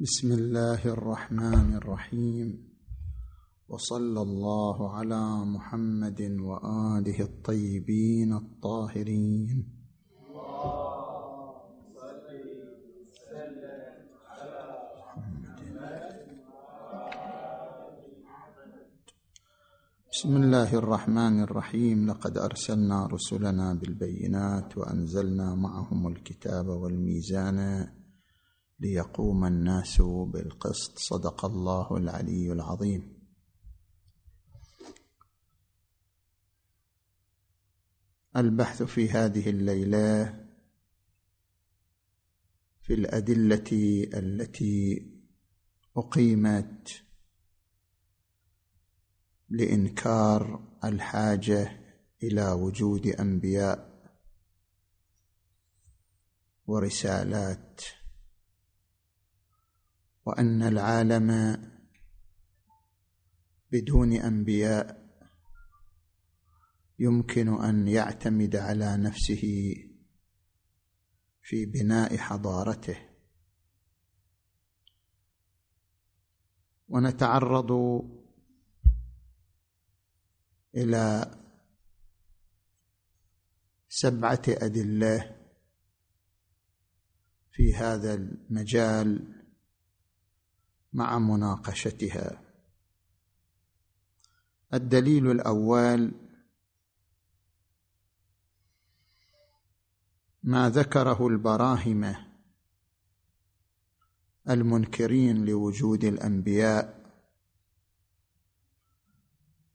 بسم الله الرحمن الرحيم. وصلى الله على محمد وآله الطيبين الطاهرين. بسم الله الرحمن الرحيم. لقد أرسلنا رسلنا بالبينات وأنزلنا معهم الكتاب والميزان ليقوم الناس بالقسط. صدق الله العلي العظيم. البحث في هذه الليلة في الأدلة التي أقيمت لإنكار الحاجة إلى وجود أنبياء ورسالات وأن العالم بدون أنبياء يمكن أن يعتمد على نفسه في بناء حضارته. ونتعرض إلى سبعة أدلة في هذا المجال مع مناقشتها. الدليل الأول ما ذكره البراهمة المنكرين لوجود الأنبياء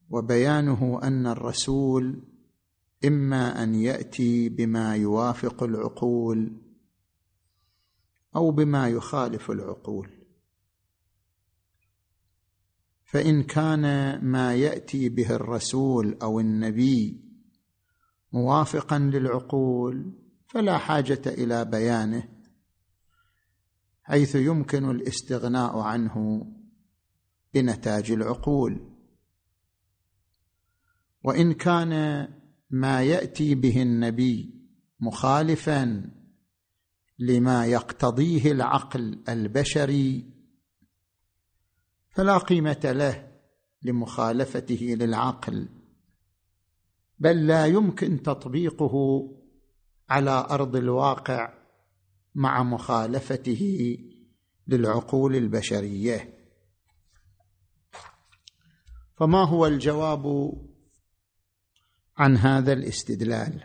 وبيانه أن الرسول إما أن يأتي بما يوافق العقول أو بما يخالف العقول. فإن كان ما يأتي به الرسول أو النبي موافقا للعقول فلا حاجة إلى بيانه حيث يمكن الاستغناء عنه بنتاج العقول. وإن كان ما يأتي به النبي مخالفا لما يقتضيه العقل البشري فلا قيمة له لمخالفته للعقل بل لا يمكن تطبيقه على أرض الواقع مع مخالفته للعقول البشرية. فما هو الجواب عن هذا الاستدلال؟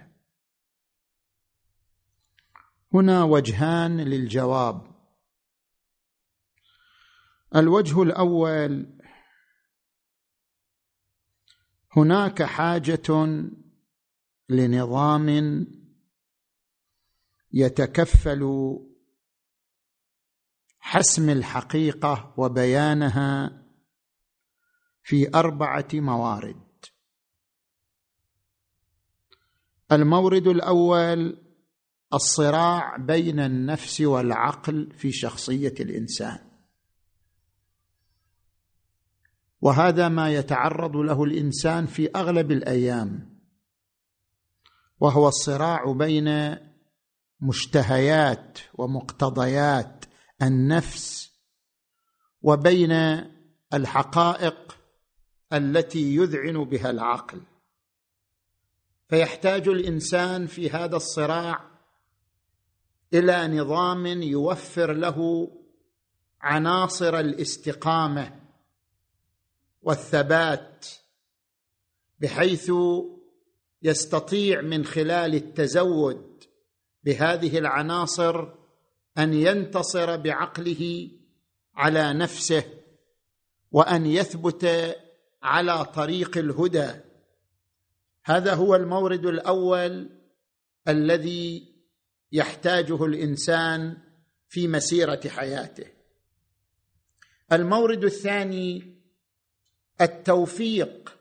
هنا وجهان للجواب. الوجه الأول. هناك حاجة لنظام يتكفل حسم الحقيقة وبيانها في أربعة موارد. المورد الأول الصراع بين النفس والعقل في شخصية الإنسان. وهذا ما يتعرض له الإنسان في أغلب الأيام. وهو الصراع بين مشتهيات ومقتضيات النفس وبين الحقائق التي يذعن بها العقل. فيحتاج الإنسان في هذا الصراع إلى نظام يوفر له عناصر الاستقامة والثبات بحيث يستطيع من خلال التزود بهذه العناصر أن ينتصر بعقله على نفسه وأن يثبت على طريق الهدى. هذا هو المورد الأول الذي يحتاجه الإنسان في مسيرة حياته. المورد الثاني التوفيق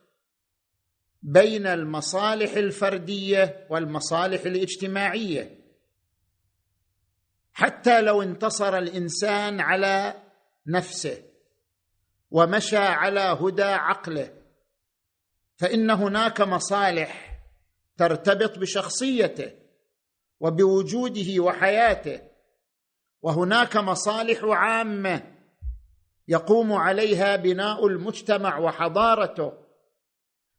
بين المصالح الفردية والمصالح الاجتماعية. حتى لو انتصر الإنسان على نفسه ومشى على هدى عقله فإن هناك مصالح ترتبط بشخصيته وبوجوده وحياته وهناك مصالح عامة يقوم عليها بناء المجتمع وحضارته.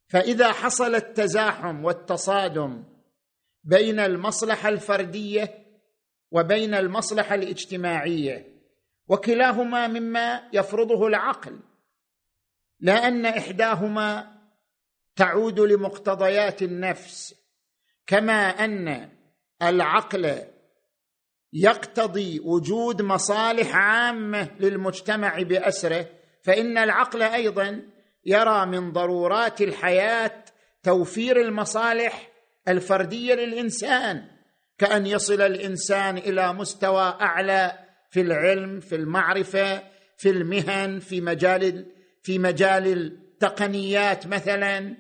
فإذا حصل التزاحم والتصادم بين المصلحة الفردية وبين المصلحة الاجتماعية وكلاهما مما يفرضه العقل لا أن إحداهما تعود لمقتضيات النفس كما أن العقل يقتضي وجود مصالح عامة للمجتمع بأسره فإن العقل أيضا يرى من ضرورات الحياة توفير المصالح الفردية للإنسان كأن يصل الإنسان إلى مستوى أعلى في العلم في المعرفة في المهن في مجال في مجال التقنيات مثلا.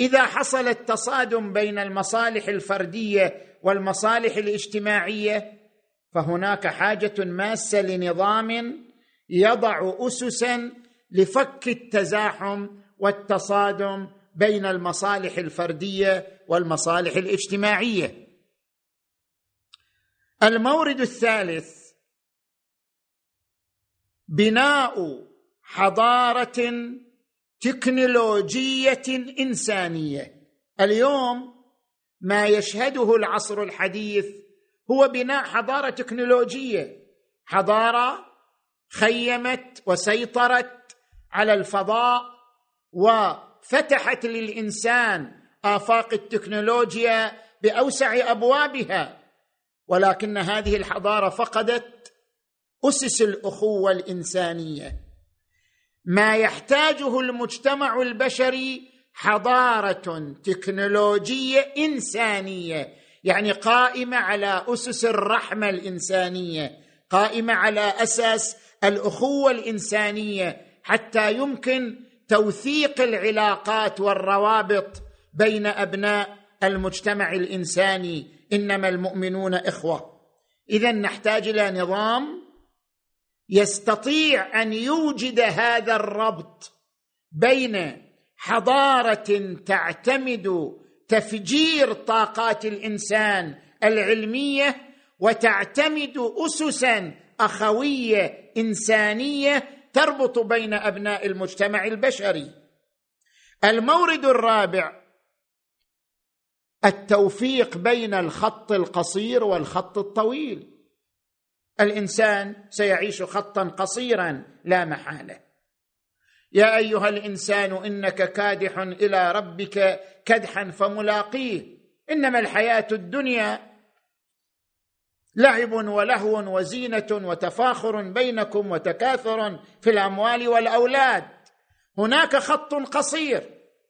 إذا حصل التصادم بين المصالح الفردية والمصالح الاجتماعية فهناك حاجة ماسة لنظام يضع اسسا لفك التزاحم والتصادم بين المصالح الفردية والمصالح الاجتماعية. المورد الثالث بناء حضارة تكنولوجية إنسانية. اليوم ما يشهده العصر الحديث هو بناء حضارة تكنولوجية. حضارة خيمت وسيطرت على الفضاء وفتحت للإنسان آفاق التكنولوجيا بأوسع أبوابها. ولكن هذه الحضارة فقدت أسس الأخوة الإنسانية. ما يحتاجه المجتمع البشري حضارة تكنولوجية إنسانية. يعني قائمة على أسس الرحمة الإنسانية قائمة على أساس الأخوة الإنسانية حتى يمكن توثيق العلاقات والروابط بين أبناء المجتمع الإنساني إنما المؤمنون إخوة. اذا نحتاج إلى نظام يستطيع أن يوجد هذا الربط بين حضارة تعتمد تفجير طاقات الإنسان العلمية وتعتمد اسسا أخوية إنسانية تربط بين أبناء المجتمع البشري. المورد الرابع التوفيق بين الخط القصير والخط الطويل. الإنسان سيعيش خطا قصيرا لا محالة. يا أيها الإنسان إنك كادح إلى ربك كدحا فملاقيه. إنما الحياة الدنيا لعب ولهو وزينة وتفاخر بينكم وتكاثر في الأموال والأولاد. هناك خط قصير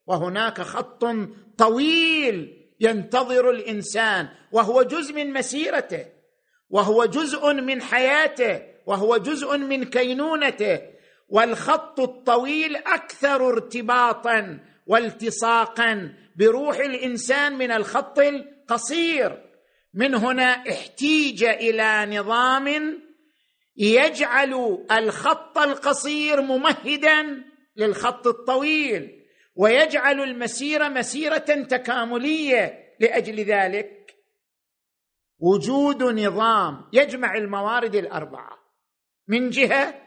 وهناك خط طويل ينتظر الإنسان وهو جزء من مسيرته وهو جزء من حياته وهو جزء من كينونته والخط الطويل أكثر ارتباطا والتصاقا بروح الإنسان من الخط القصير. من هنا احتيج إلى نظام يجعل الخط القصير ممهدا للخط الطويل ويجعل المسيره مسيرة تكاملية لأجل ذلك. وجود نظام يجمع الموارد الأربعة. من جهة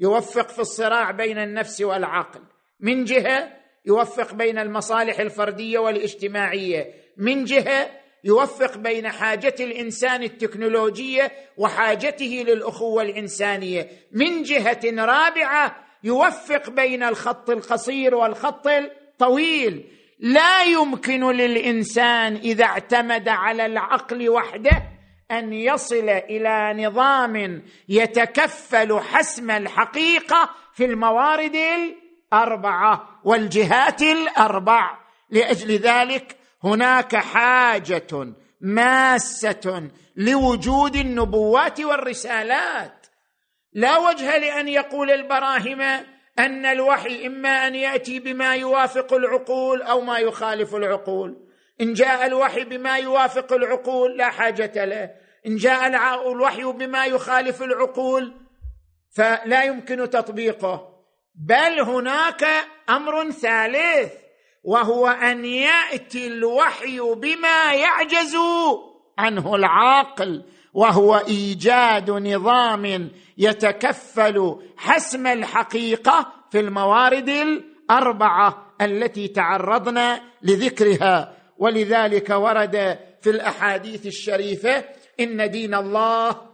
يوفق في الصراع بين النفس والعقل. من جهة يوفق بين المصالح الفردية والاجتماعية. من جهة يوفق بين حاجة الإنسان التكنولوجية وحاجته للأخوة الإنسانية. من جهة رابعة يوفق بين الخط القصير والخط الطويل. لا يمكن للإنسان إذا اعتمد على العقل وحده أن يصل إلى نظام يتكفل حسم الحقيقة في الموارد الأربعة والجهات الأربع. لأجل ذلك هناك حاجة ماسة لوجود النبوات والرسالات. لا وجه لأن يقول البراهمة أن الوحي إما أن يأتي بما يوافق العقول أو ما يخالف العقول. إن جاء الوحي بما يوافق العقول لا حاجة له. إن جاء الوحي بما يخالف العقول فلا يمكن تطبيقه. بل هناك أمر ثالث وهو أن يأتي الوحي بما يعجز عنه العاقل وهو إيجاد نظام يتكفل حسم الحقيقة في الموارد الأربعة التي تعرضنا لذكرها. ولذلك ورد في الأحاديث الشريفة إن دين الله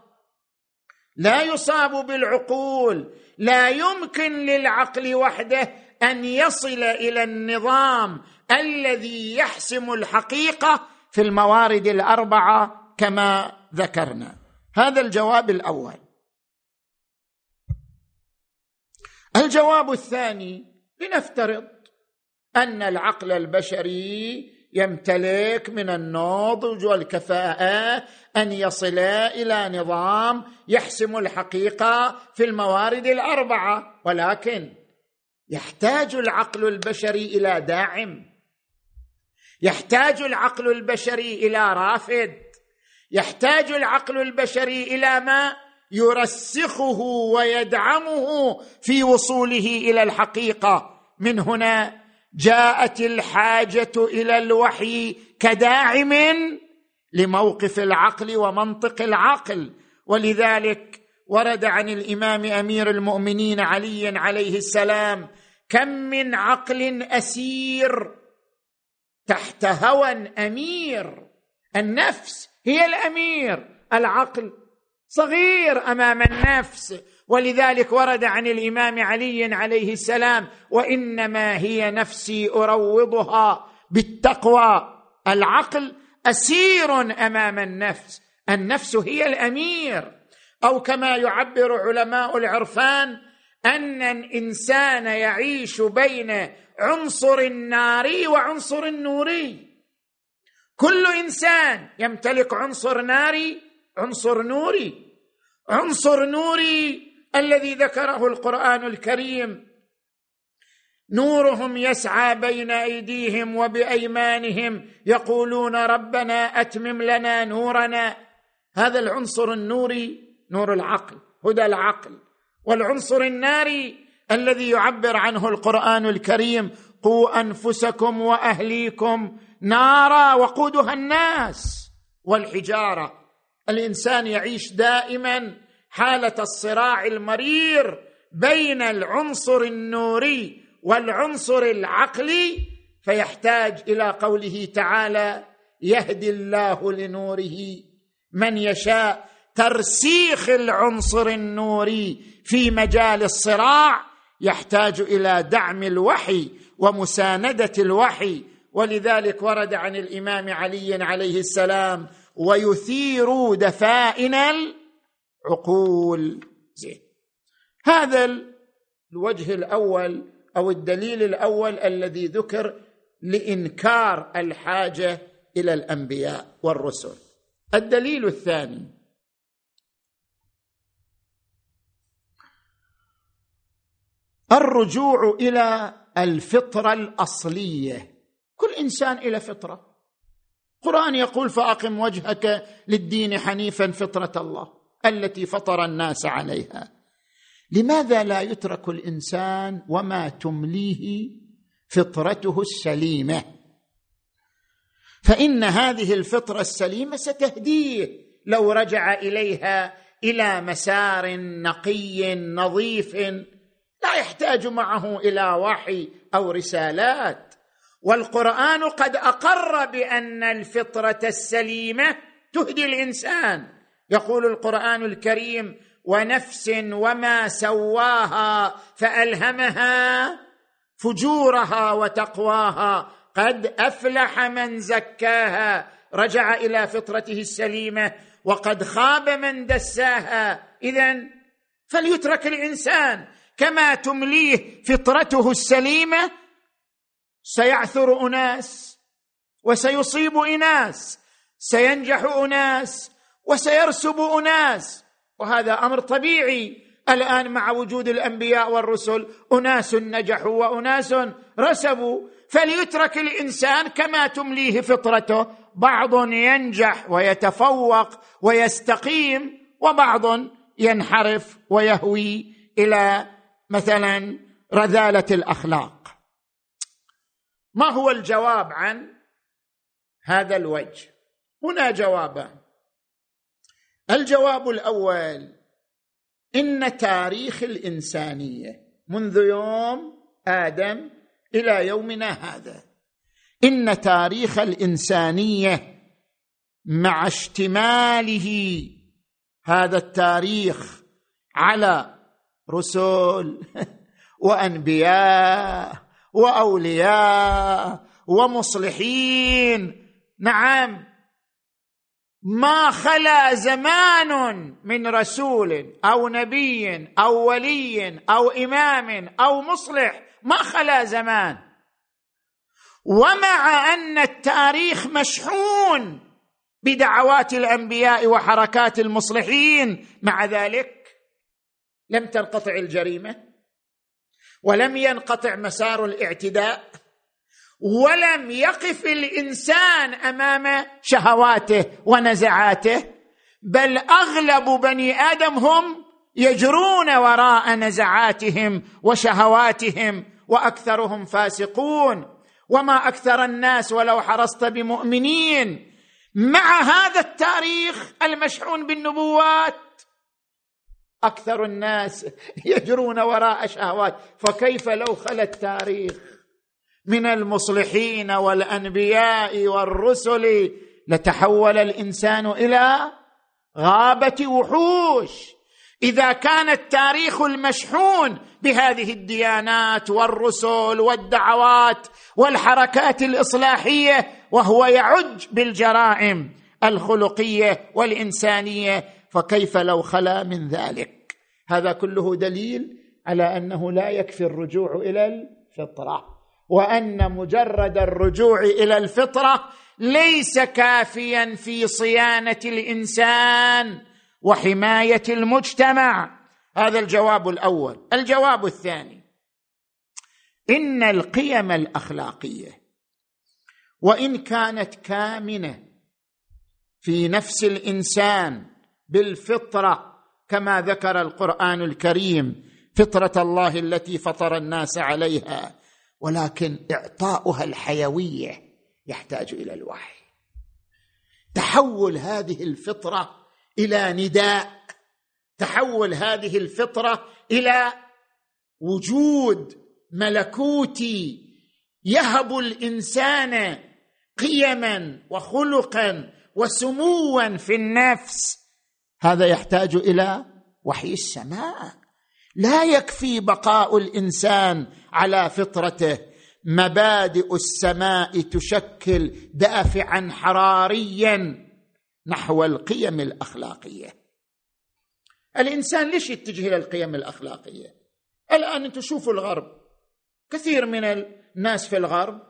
لا يصاب بالعقول لا يمكن للعقل وحده أن يصل إلى النظام الذي يحسم الحقيقة في الموارد الأربعة كما ذكرنا. هذا الجواب الأول. الجواب الثاني لنفترض أن العقل البشري يمتلك من النضج والكفاءه أن يصل إلى نظام يحسم الحقيقة في الموارد الأربعة ولكن يحتاج العقل البشري إلى داعم. يحتاج العقل البشري إلى رافد. يحتاج العقل البشري إلى ما يرسخه ويدعمه في وصوله إلى الحقيقة. من هنا جاءت الحاجة إلى الوحي كداعم لموقف العقل ومنطق العقل. ولذلك ورد عن الإمام أمير المؤمنين علي عليه السلام كم من عقل أسير تحت هوى أمير. النفس هي الأمير العقل صغير أمام النفس. ولذلك ورد عن الإمام علي عليه السلام وإنما هي نفسي أروضها بالتقوى. العقل أسير أمام النفس النفس هي الأمير. أو كما يعبر علماء العرفان أن الإنسان يعيش بين عنصر الناري وعنصر النوري كل إنسان يمتلك عنصر ناري عنصر نوري عنصر نوري الذي ذكره القرآن الكريم. نورهم يسعى بين أيديهم وبأيمانهم يقولون ربنا أتمم لنا نورنا. هذا العنصر النوري نور العقل هدى العقل. والعنصر الناري الذي يعبر عنه القرآن الكريم قوا أنفسكم وأهليكم نارا وقودها الناس والحجارة. الإنسان يعيش دائما حالة الصراع المرير بين العنصر النوري والعنصر العقلي فيحتاج إلى قوله تعالى يهدي الله لنوره من يشاء ترسيخ العنصر النوري في مجال الصراع يحتاج إلى دعم الوحي ومساندة الوحي. ولذلك ورد عن الإمام علي عليه السلام ويثير دفائن العقول زين. هذا الوجه الأول أو الدليل الأول الذي ذكر لإنكار الحاجة إلى الأنبياء والرسل. الدليل الثاني. الرجوع إلى الفطرة الأصلية. كل إنسان إلى فطرة. القرآن يقول فأقم وجهك للدين حنيفا فطرة الله. التي فطر الناس عليها. لماذا لا يترك الإنسان وما تمليه فطرته السليمة؟ فإن هذه الفطرة السليمة ستهديه لو رجع إليها إلى مسار نقي نظيف لا يحتاج معه إلى وحي أو رسالات. والقرآن قد أقر بأن الفطرة السليمة تهدي الإنسان. يقول القرآن الكريم ونفس وما سواها فألهمها فجورها وتقواها قد أفلح من زكاها رجع إلى فطرته السليمة وقد خاب من دساها. اذا فليترك الإنسان كما تمليه فطرته السليمة سيعثر أناس وسيصيب إناس سينجح أناس وسيرسب أناس. وهذا أمر طبيعي. الآن مع وجود الأنبياء والرسل أناس نجحوا وأناس رسبوا. فليترك الإنسان كما تمليه فطرته. بعض ينجح ويتفوق ويستقيم وبعض ينحرف ويهوي إلى مثلا رذالة الأخلاق. ما هو الجواب عن هذا الوجه؟ هنا جوابان. الجواب الأول إن تاريخ الإنسانية منذ يوم آدم إلى يومنا هذا إن تاريخ الإنسانية مع اشتماله هذا التاريخ على رسل وأنبياء وأولياء ومصلحين. نعم. ما خلا زمان من رسول أو نبي أو ولي أو إمام أو مصلح ما خلا زمان. ومع أن التاريخ مشحون بدعوات الأنبياء وحركات المصلحين مع ذلك لم تنقطع الجريمة ولم ينقطع مسار الاعتداء. ولم يقف الإنسان أمام شهواته ونزعاته بل أغلب بني آدم هم يجرون وراء نزعاتهم وشهواتهم وأكثرهم فاسقون. وما أكثر الناس ولو حرصت بمؤمنين. مع هذا التاريخ المشحون بالنبوات أكثر الناس يجرون وراء شهوات. فكيف لو خلا التاريخ من المصلحين والأنبياء والرسل لتحول الإنسان إلى غابة وحوش. إذا كان التاريخ المشحون بهذه الديانات والرسل والدعوات والحركات الإصلاحية وهو يعج بالجرائم الخلقية والإنسانية فكيف لو خلا من ذلك؟ هذا كله دليل على أنه لا يكفي الرجوع إلى الفطرة. وأن مجرد الرجوع إلى الفطرة ليس كافيا في صيانة الإنسان وحماية المجتمع. هذا الجواب الأول. الجواب الثاني. إن القيم الأخلاقية وإن كانت كامنة في نفس الإنسان بالفطرة كما ذكر القرآن الكريم فطرة الله التي فطر الناس عليها ولكن إعطاؤها الحيوية يحتاج إلى الوحي. تحول هذه الفطرة إلى نداء. تحول هذه الفطرة إلى وجود ملكوتي يهب الإنسان قيما وخلقا وسموا في النفس. هذا يحتاج إلى وحي السماء. لا يكفي بقاء الإنسان على فطرته. مبادئ السماء تشكل دافعا حراريا نحو القيم الأخلاقية. الإنسان ليش يتجه إلى القيم الأخلاقية؟ الآن أنتم شوفوا الغرب. كثير من الناس في الغرب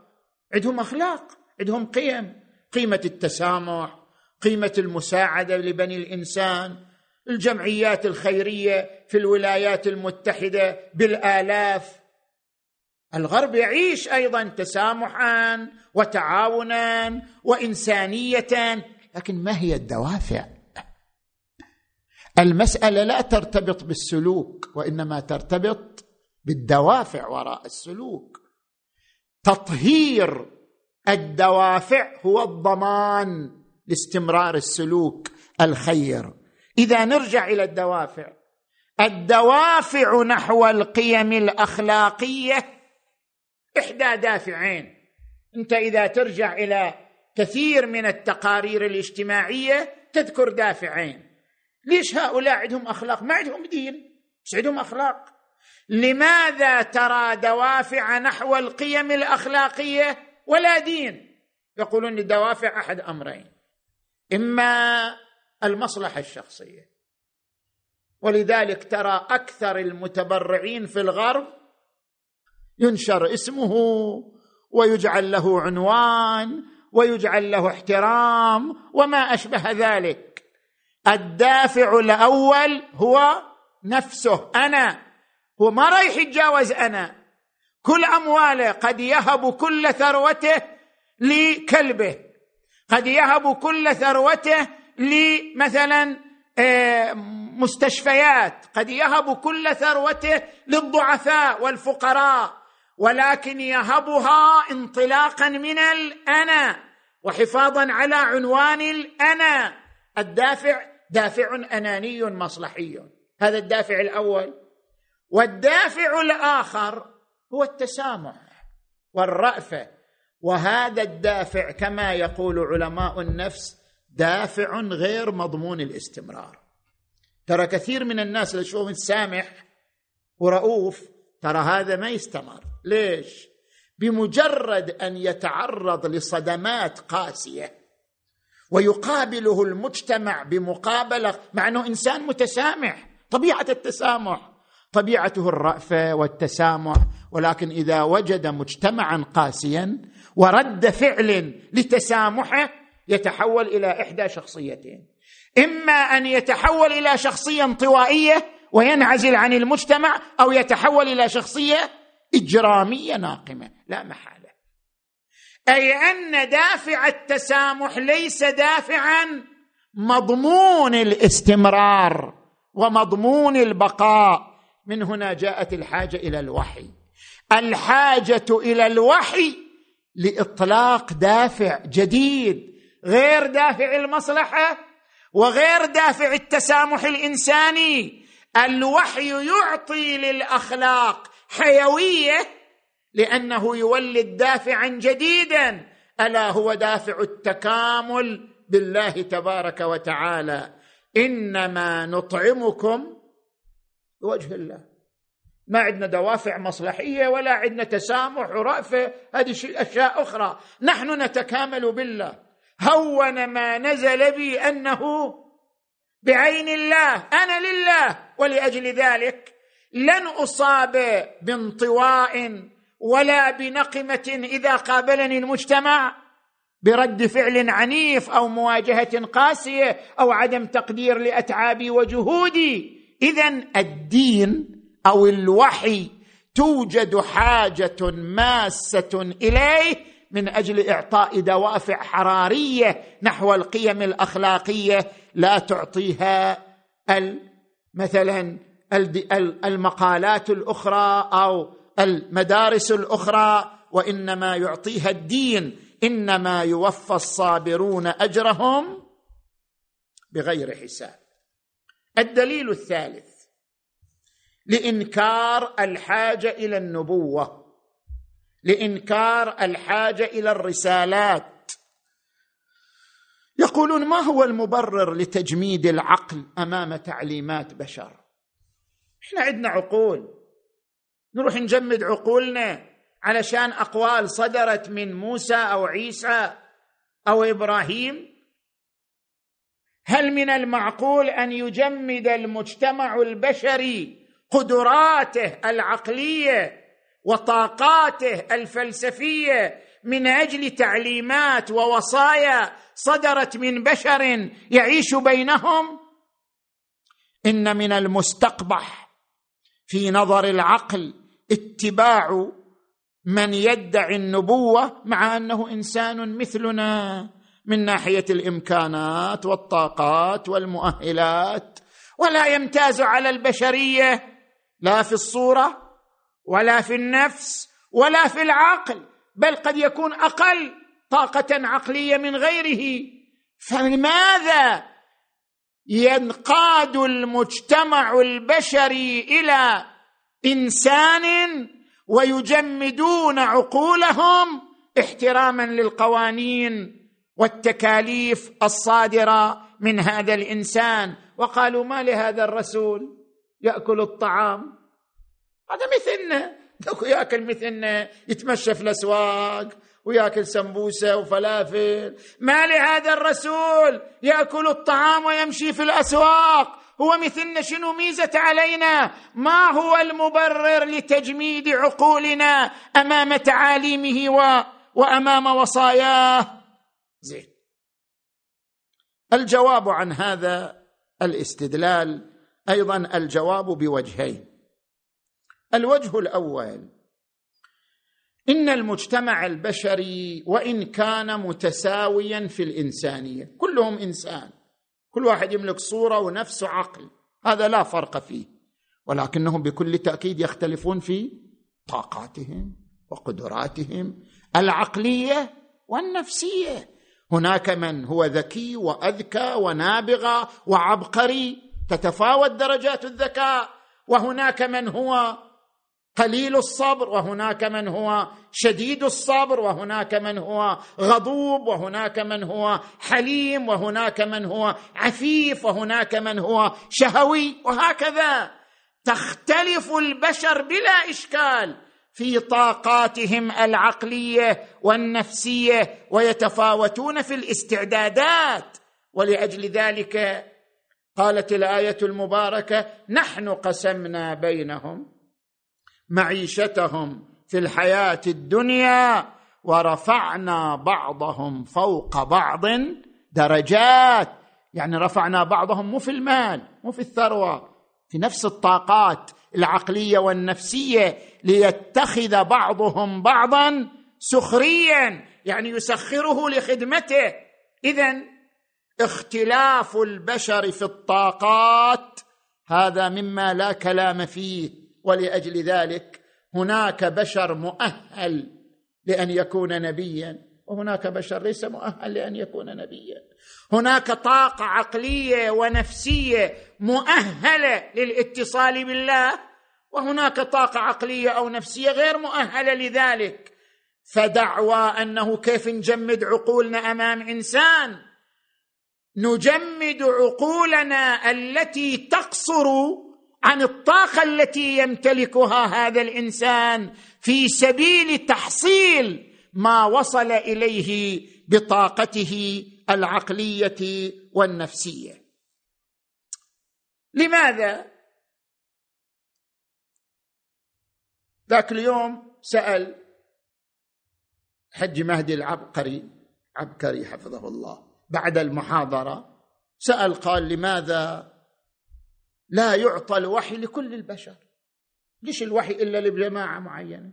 عندهم أخلاق عندهم قيم. قيمة التسامح قيمة المساعدة لبني الإنسان الجمعيات الخيرية في الولايات المتحدة بالآلاف. الغرب يعيش أيضا تسامحا وتعاونا وانسانيه لكن ما هي الدوافع؟ المسألة لا ترتبط بالسلوك وإنما ترتبط بالدوافع وراء السلوك. تطهير الدوافع هو الضمان لاستمرار السلوك الخير. إذا نرجع إلى الدوافع. الدوافع نحو القيم الأخلاقية إحدى دافعين. أنت إذا ترجع إلى كثير من التقارير الاجتماعية تذكر دافعين. ليش هؤلاء عندهم أخلاق؟ ما عندهم دين بس عندهم أخلاق. لماذا ترى دوافع نحو القيم الأخلاقية ولا دين؟ يقولون الدوافع أحد أمرين. إما المصلحة الشخصية. ولذلك ترى أكثر المتبرعين في الغرب ينشر اسمه ويجعل له عنوان ويجعل له احترام وما أشبه ذلك. الدافع الأول هو نفسه أنا. هو ما رايح يتجاوز أنا. كل أمواله قد يهب كل ثروته لكلبه. قد يهب كل ثروته لمثلا آه، مستشفيات. قد يهب كل ثروته للضعفاء والفقراء. ولكن يهبها انطلاقا من الأنا وحفاظا على عنوان الأنا. الدافع دافع أناني مصلحي. هذا الدافع الأول. والدافع الآخر هو التسامح والرافه وهذا الدافع كما يقول علماء النفس دافع غير مضمون الاستمرار. ترى كثير من الناس اللي تشوفهم سامح ورؤوف ترى هذا ما يستمر. ليش؟ بمجرد أن يتعرض لصدمات قاسية ويقابله المجتمع بمقابلة مع أنه إنسان متسامح طبيعة التسامح طبيعته الرأفة والتسامح ولكن إذا وجد مجتمعا قاسيا ورد فعل لتسامحه يتحول إلى إحدى شخصيتين. إما أن يتحول إلى شخصية انطوائية وينعزل عن المجتمع أو يتحول إلى شخصية إجرامية ناقمة لا محالة. أي أن دافع التسامح ليس دافعا مضمون الاستمرار ومضمون البقاء. من هنا جاءت الحاجة إلى الوحي. الحاجة إلى الوحي لإطلاق دافع جديد غير دافع المصلحة وغير دافع التسامح الإنساني. الوحي يعطي للأخلاق حيوية لأنه يولد دافعا جديدا. ألا هو دافع التكامل بالله تبارك وتعالى. إنما نطعمكم بوجه الله. ما عندنا دوافع مصلحية ولا عندنا تسامح ورأفه هذه أشياء أخرى. نحن نتكامل بالله. هون ما نزل بي أنه بعين الله. أنا لله ولأجل ذلك. لن أصاب بانطواء ولا بنقمة إذا قابلني المجتمع برد فعل عنيف أو مواجهة قاسية أو عدم تقدير لأتعابي وجهودي. اذا الدين أو الوحي توجد حاجة ماسة إليه من أجل إعطاء دوافع حرارية نحو القيم الأخلاقية لا تعطيها مثلا المقالات الأخرى أو المدارس الأخرى وإنما يعطيها الدين إنما يوفى الصابرون أجرهم بغير حساب. الدليل الثالث لإنكار الحاجة إلى النبوة لإنكار الحاجة إلى الرسالات. يقولون ما هو المبرر لتجميد العقل أمام تعليمات بشر؟ إحنا عندنا عقول. نروح نجمد عقولنا علشان أقوال صدرت من موسى أو عيسى أو إبراهيم. هل من المعقول أن يجمد المجتمع البشري قدراته العقلية وطاقاته الفلسفية من أجل تعليمات ووصايا صدرت من بشر يعيش بينهم؟ إن من المستقبح. في نظر العقل اتباع من يدعي النبوة مع أنه إنسان مثلنا من ناحية الإمكانات والطاقات والمؤهلات ولا يمتاز على البشرية لا في الصورة ولا في النفس ولا في العقل بل قد يكون أقل طاقة عقلية من غيره. فلماذا ينقاد المجتمع البشري إلى إنسان ويجمدون عقولهم احتراما للقوانين والتكاليف الصادرة من هذا الإنسان. وقالوا ما لهذا الرسول؟ يأكل الطعام. هذا مثلنا. ياكل مثلنا. يتمشى في الأسواق. وياكل سمبوسة وفلافل. ما لهذا الرسول؟ يأكل الطعام ويمشي في الأسواق. هو مثلنا شنو ميزة علينا؟ ما هو المبرر لتجميد عقولنا أمام تعاليمه و... وأمام وصاياه؟ زين. الجواب عن هذا الاستدلال أيضا الجواب بوجهين. الوجه الأول إن المجتمع البشري وإن كان متساويا في الإنسانية. كلهم إنسان. كل واحد يملك صورة ونفس وعقل هذا لا فرق فيه. ولكنهم بكل تأكيد يختلفون في طاقاتهم وقدراتهم العقلية والنفسية. هناك من هو ذكي وأذكى ونابغة وعبقري تتفاوت درجات الذكاء وهناك من هو قليل الصبر وهناك من هو شديد الصبر وهناك من هو غضوب وهناك من هو حليم وهناك من هو عفيف وهناك من هو شهوي. وهكذا تختلف البشر بلا إشكال في طاقاتهم العقلية والنفسية ويتفاوتون في الاستعدادات. ولأجل ذلك قالت الآية المباركة نحن قسمنا بينهم معيشتهم في الحياة الدنيا ورفعنا بعضهم فوق بعض درجات. يعني رفعنا بعضهم مو في المال مو في الثروة في نفس الطاقات العقلية والنفسية ليتخذ بعضهم بعضا سخريا يعني يسخره لخدمته. اذا اختلاف البشر في الطاقات هذا مما لا كلام فيه. ولأجل ذلك هناك بشر مؤهل لأن يكون نبيا وهناك بشر ليس مؤهل لأن يكون نبيا. هناك طاقة عقلية ونفسية مؤهلة للاتصال بالله وهناك طاقة عقلية أو نفسية غير مؤهلة لذلك. فدعوى أنه كيف نجمد عقولنا أمام إنسان؟ نجمد عقولنا التي تقصر عن الطاقة التي يمتلكها هذا الإنسان في سبيل تحصيل ما وصل إليه بطاقته العقلية والنفسية. لماذا؟ ذاك اليوم سأل حج مهدي العبقري عبقري حفظه الله بعد المحاضرة سأل قال لماذا لا يعطى الوحي لكل البشر. ليش الوحي إلا لجماعة معينة؟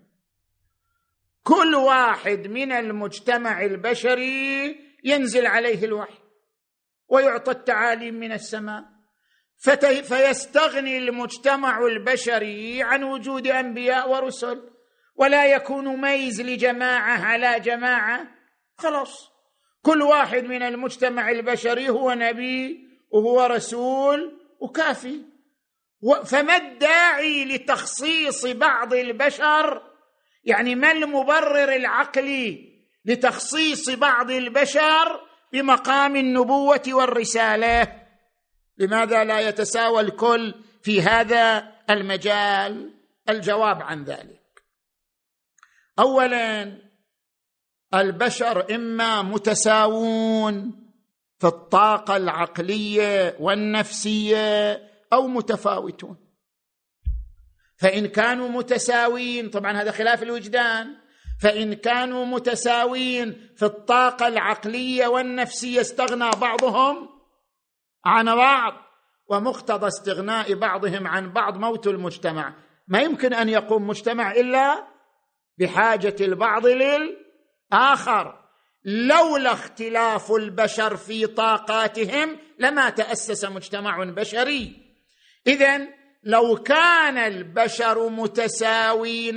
كل واحد من المجتمع البشري ينزل عليه الوحي ويعطى التعاليم من السماء. فيستغني المجتمع البشري عن وجود أنبياء ورسل ولا يكون ميز لجماعة على جماعة. خلاص. كل واحد من المجتمع البشري هو نبي وهو رسول وكافي. فما الداعي لتخصيص بعض البشر؟ يعني ما المبرر العقلي لتخصيص بعض البشر بمقام النبوة والرسالة؟ لماذا لا يتساوى الكل في هذا المجال؟ الجواب عن ذلك. اولا البشر إما متساوون في الطاقة العقلية والنفسية أو متفاوتون. فإن كانوا متساوين طبعا هذا خلاف الوجدان. فإن كانوا متساوين في الطاقة العقلية والنفسية استغنى بعضهم عن بعض ومقتضى استغناء بعضهم عن بعض موت المجتمع. ما يمكن أن يقوم مجتمع إلا بحاجة البعض للآخر. لولا اختلاف البشر في طاقاتهم لما تأسس مجتمع بشري. اذا لو كان البشر متساوين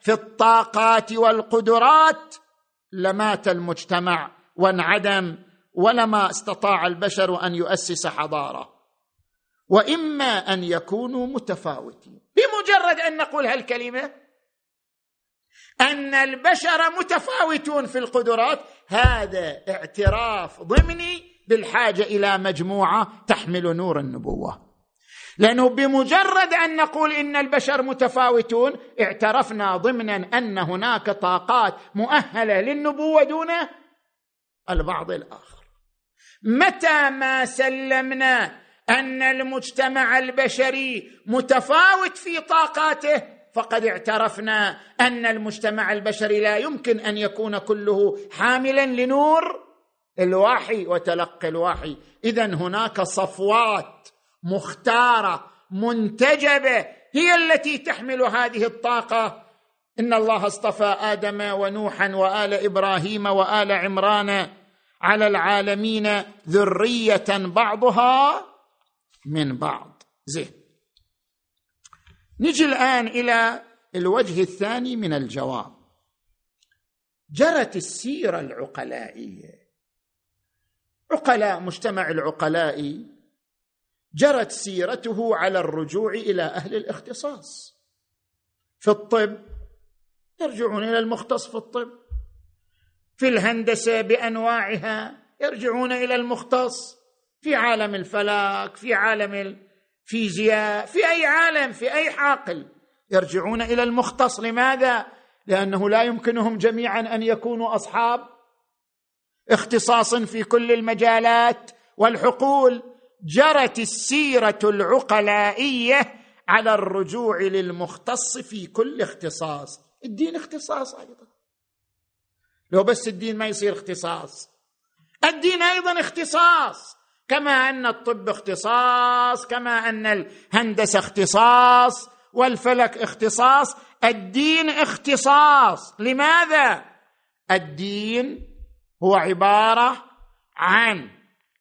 في الطاقات والقدرات لمات المجتمع وانعدم ولما استطاع البشر أن يؤسس حضارة. وإما أن يكونوا متفاوتين. بمجرد أن نقول هالكلمة أن البشر متفاوتون في القدرات هذا اعتراف ضمني بالحاجة إلى مجموعة تحمل نور النبوة. لأنه بمجرد أن نقول إن البشر متفاوتون اعترفنا ضمنا أن هناك طاقات مؤهلة للنبوة دون البعض الآخر. متى ما سلمنا أن المجتمع البشري متفاوت في طاقاته فقد اعترفنا أن المجتمع البشري لا يمكن أن يكون كله حاملا لنور الوحي وتلقي الوحي. اذا هناك صفوات مختارة منتجبة هي التي تحمل هذه الطاقة. إن الله اصطفى آدم ونوحا وآل إبراهيم وآل عمران على العالمين ذرية بعضها من بعض. زين. نجي الآن إلى الوجه الثاني من الجواب. جرت السيرة العقلائية. عقلاء مجتمع العقلاء جرت سيرته على الرجوع إلى أهل الاختصاص. في الطب يرجعون إلى المختص في الطب. في الهندسة بأنواعها يرجعون إلى المختص. في عالم الفلك في عالم الفيزياء في أي عالم في أي حاقل يرجعون إلى المختص. لماذا؟ لأنه لا يمكنهم جميعا أن يكونوا أصحاب. اختصاص في كل المجالات والحقول. جرت السيرة العقلائية على الرجوع للمختص في كل اختصاص. الدين اختصاص أيضا. لو بس الدين ما يصير اختصاص. الدين أيضا اختصاص. كما أن الطب اختصاص كما أن الهندسة اختصاص والفلك اختصاص الدين اختصاص. لماذا؟ الدين هو عبارة عن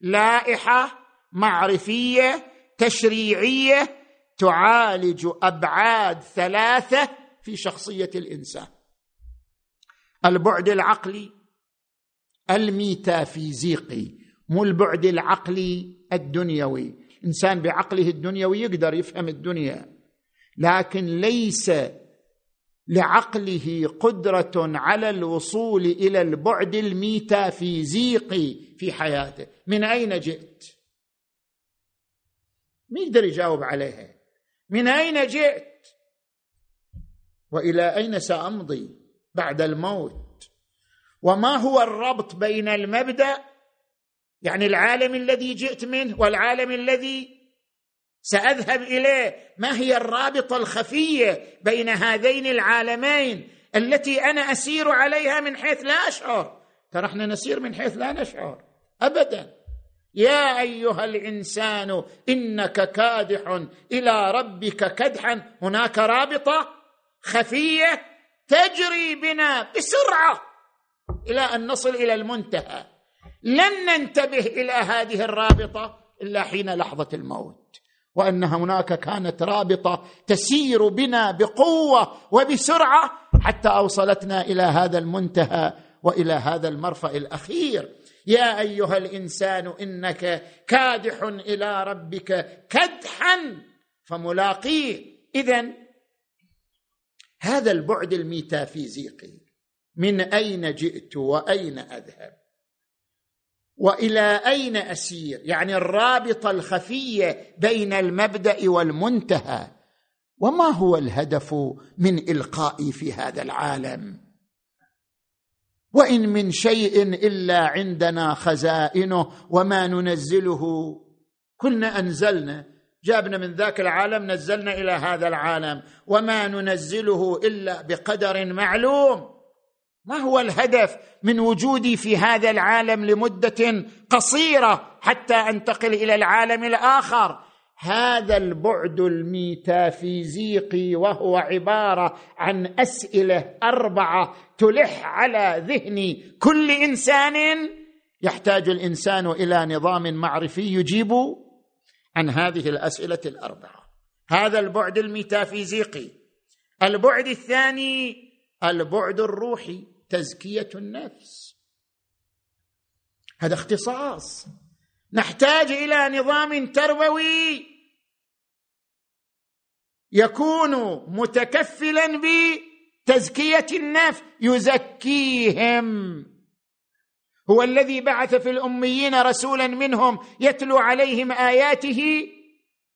لائحة معرفية تشريعية تعالج أبعاد ثلاثة في شخصية الإنسان. البعد العقلي الميتافيزيقي مو البعد العقلي الدنيوي. إنسان بعقله الدنيوي يقدر يفهم الدنيا. لكن ليس لعقله قدرة على الوصول إلى البعد الميتافيزيقي في حياته. من أين جئت؟ ما يقدر يجاوب عليها. من أين جئت؟ وإلى أين سأمضي بعد الموت؟ وما هو الربط بين المبدأ يعني العالم الذي جئت منه والعالم الذي سأذهب إليه ما هي الرابطة الخفية بين هذين العالمين التي أنا أسير عليها من حيث لا أشعر؟ ترى إحنا نسير من حيث لا نشعر ابدا. يا أيها الإنسان إنك كادح إلى ربك كدحا. هناك رابطة خفية تجري بنا بسرعة إلى أن نصل إلى المنتهى. لن ننتبه إلى هذه الرابطة إلا حين لحظة الموت وأن هناك كانت رابطة تسير بنا بقوة وبسرعة حتى أوصلتنا إلى هذا المنتهى وإلى هذا المرفأ الأخير. يا أيها الإنسان إنك كادح إلى ربك كدحا فملاقيه. اذا هذا البعد الميتافيزيقي من أين جئت وأين أذهب؟ وإلى أين أسير؟ يعني الرابطه الخفيه بين المبدأ والمنتهى. وما هو الهدف من القائي في هذا العالم؟ وإن من شيء إلا عندنا خزائنه وما ننزله. كنا أنزلنا جابنا من ذاك العالم نزلنا إلى هذا العالم. وما ننزله إلا بقدر معلوم. ما هو الهدف من وجودي في هذا العالم لمدة قصيرة حتى أنتقل إلى العالم الآخر؟ هذا البعد الميتافيزيقي وهو عبارة عن أسئلة أربعة تلح على ذهن كل إنسان. يحتاج الإنسان إلى نظام معرفي يجيب عن هذه الأسئلة الأربعة. هذا البعد الميتافيزيقي. البعد الثاني البعد الروحي. تزكية النفس. هذا اختصاص. نحتاج إلى نظام تربوي يكون متكفلا بتزكية النفس. يزكيهم. هو الذي بعث في الأميين رسولا منهم يتلو عليهم آياته.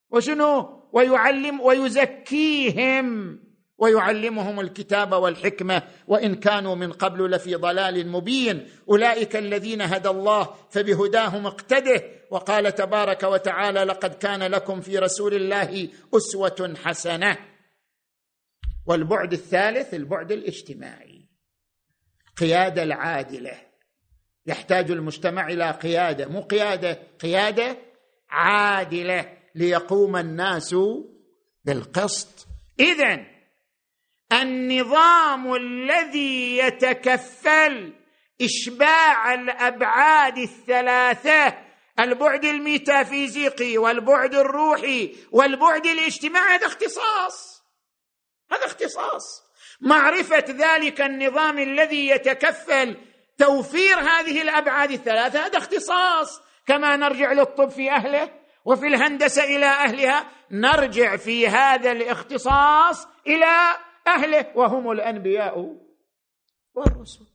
وشنو؟ ويعلم ويزكيهم. ويعلمهم الكتاب والحكمة وإن كانوا من قبل لفي ضلال مبين. أولئك الذين هدى الله فبهداهم اقتده. وقال تبارك وتعالى لقد كان لكم في رسول الله أسوة حسنة. والبعد الثالث البعد الاجتماعي قيادة العادلة. يحتاج المجتمع إلى قيادة مو قيادة قيادة عادلة ليقوم الناس بالقسط. إذن النظام الذي يتكفل إشباع الأبعاد الثلاثة البعد الميتافيزيقي والبعد الروحي والبعد الاجتماعي هذا اختصاص. هذا اختصاص. معرفة ذلك النظام الذي يتكفل توفير هذه الأبعاد الثلاثة هذا اختصاص. كما نرجع للطب في أهله وفي الهندسة إلى أهلها نرجع في هذا الاختصاص إلى أهله وهم الأنبياء والرسل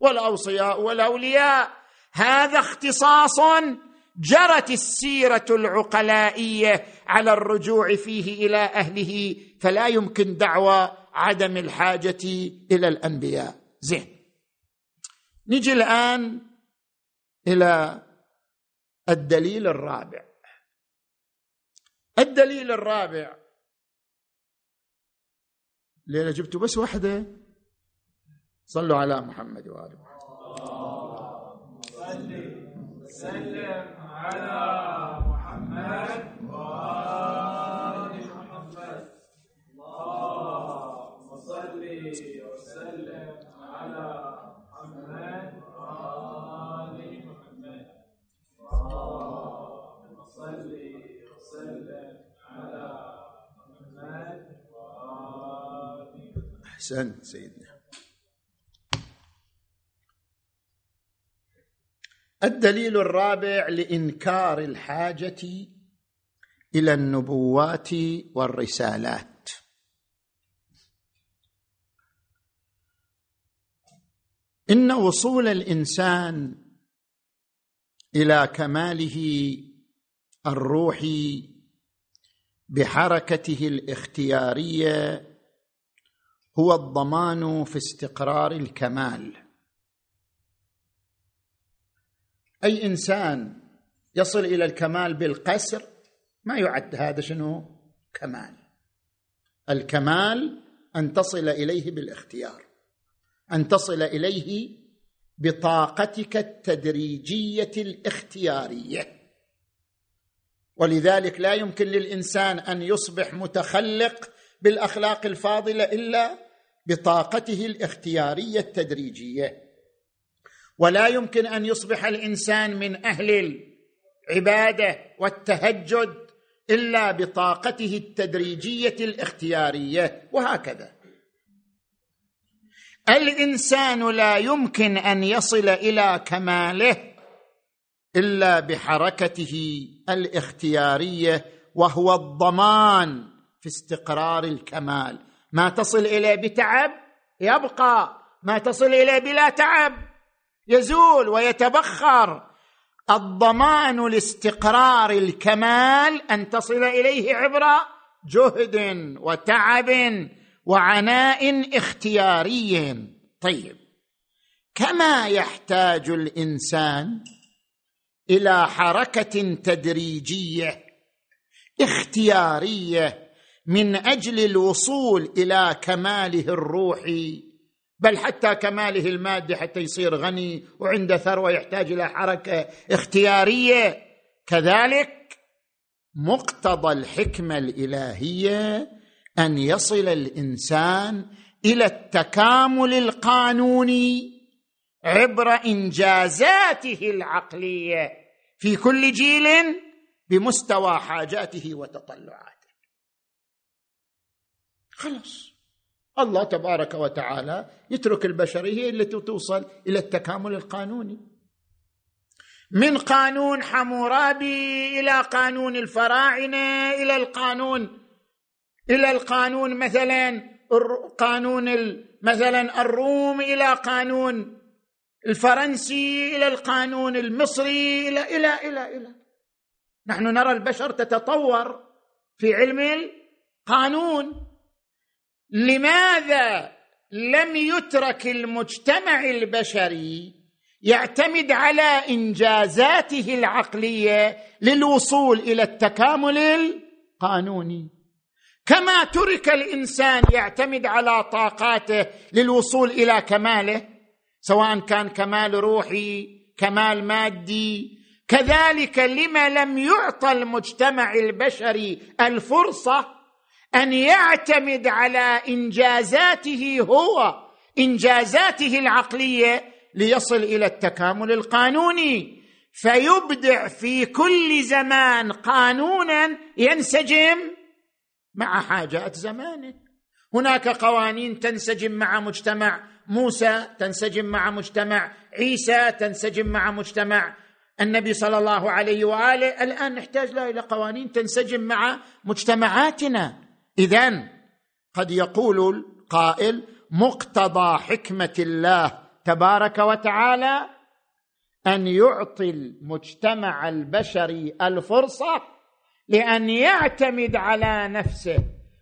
والأوصياء والأولياء. هذا اختصاص جرت السيرة العقلائية على الرجوع فيه إلى أهله فلا يمكن دعوى عدم الحاجة إلى الأنبياء. زين. نجي الآن إلى الدليل الرابع. الدليل الرابع ليلة جبتوا بس واحدة صلوا على محمد وآله. صل وسلم على محمد وآل محمد اللهم صل وسلم على محمد وآل محمد اللهم صل وسلم على محمد احسنت سيدنا. الدليل الرابع لإنكار الحاجة إلى النبوات والرسالات. إن وصول الإنسان إلى كماله الروحي بحركته الاختيارية هو الضمان في استقرار الكمال. أي إنسان يصل إلى الكمال بالقسر ما يعد هذا شنو؟ كمال. الكمال أن تصل إليه بالاختيار أن تصل إليه بطاقتك التدريجية الاختيارية. ولذلك لا يمكن للإنسان أن يصبح متخلق بالأخلاق الفاضلة إلا بطاقته الاختيارية التدريجية. ولا يمكن أن يصبح الإنسان من أهل العبادة والتهجد إلا بطاقته التدريجية الاختيارية وهكذا. الإنسان لا يمكن أن يصل إلى كماله إلا بحركته الاختيارية وهو الضمان في استقرار الكمال. ما تصل إليه بتعب؟ يبقى. ما تصل إليه بلا تعب؟ يزول ويتبخر. الضمان لاستقرار الكمال أن تصل إليه عبر جهد وتعب وعناء اختياري. طيب. كما يحتاج الإنسان إلى حركة تدريجية اختيارية من أجل الوصول إلى كماله الروحي بل حتى كماله المادي حتى يصير غني وعنده ثروة يحتاج إلى حركة اختيارية. كذلك مقتضى الحكمة الإلهية أن يصل الإنسان إلى التكامل القانوني عبر إنجازاته العقلية في كل جيل بمستوى حاجاته وتطلعاته خلاص. الله تبارك وتعالى يترك البشريه التي توصل إلى التكامل القانوني. من قانون حمورابي إلى قانون الفراعنة إلى القانون إلى القانون مثلا قانون مثلا الروم إلى قانون الفرنسي إلى القانون المصري إلى إلى إلى إلى. نحن نرى البشر تتطور في علم القانون. لماذا لم يترك المجتمع البشري يعتمد على إنجازاته العقلية للوصول إلى التكامل القانوني؟ كما ترك الإنسان يعتمد على طاقاته للوصول إلى كماله سواء كان كمال روحي كمال مادي. كذلك لما لم يعطى المجتمع البشري الفرصة أن يعتمد على إنجازاته هو إنجازاته العقلية ليصل إلى التكامل القانوني. فيبدع في كل زمان قانونا ينسجم مع حاجات زمانه. هناك قوانين تنسجم مع مجتمع موسى تنسجم مع مجتمع عيسى تنسجم مع مجتمع النبي صلى الله عليه وآله. الآن نحتاج إلى قوانين تنسجم مع مجتمعاتنا. اذا قد يقول القائل مقتضى حكمة الله تبارك وتعالى أن يعطي المجتمع البشري الفرصة لأن يعتمد على نفسه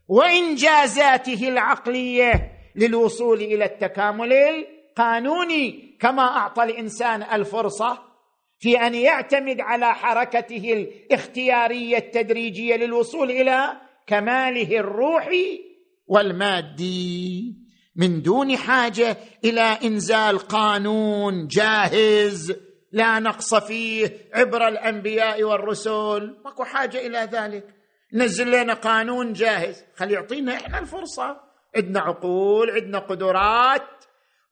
وإنجازاته العقلية للوصول إلى التكامل القانوني. كما أعطى الإنسان الفرصة في أن يعتمد على حركته الاختيارية التدريجية للوصول إلى كماله الروحي والمادي من دون حاجة إلى إنزال قانون جاهز لا نقص فيه عبر الأنبياء والرسل. ماكو حاجة إلى ذلك. نزل لنا قانون جاهز. خل يعطينا إحنا الفرصة. عندنا عقول عندنا قدرات.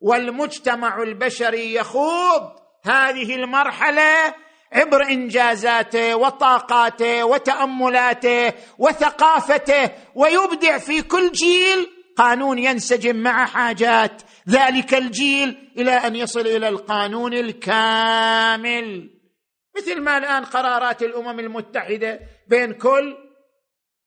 والمجتمع البشري يخوض هذه المرحلة عبر إنجازاته وطاقاته وتأملاته وثقافته ويبدع في كل جيل قانون ينسجم مع حاجات. ذلك الجيل إلى أن يصل إلى القانون الكامل. مثل ما الآن قرارات الأمم المتحدة بين كل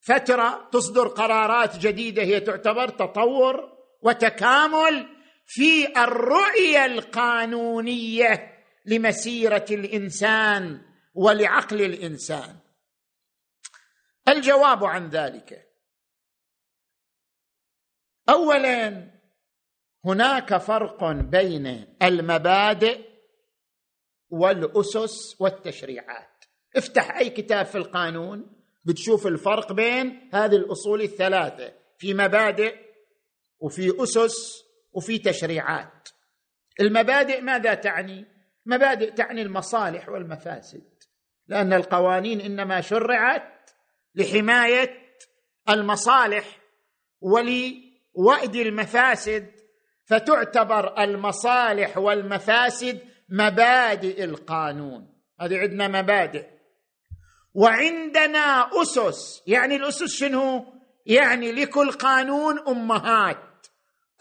فترة تصدر قرارات جديدة هي تعتبر تطور وتكامل في الرؤية القانونية. لمسيرة الإنسان ولعقل الإنسان. الجواب عن ذلك. اولا هناك فرق بين المبادئ والأسس والتشريعات. افتح أي كتاب في القانون بتشوف الفرق بين هذه الأصول الثلاثة في مبادئ وفي أسس وفي تشريعات. المبادئ ماذا تعني؟ مبادئ تعني المصالح والمفاسد لأن القوانين إنما شرعت لحماية المصالح ولوأد المفاسد فتعتبر المصالح والمفاسد مبادئ القانون. هذه عندنا مبادئ. وعندنا أسس يعني الأسس شنو؟ يعني لكل قانون أمهات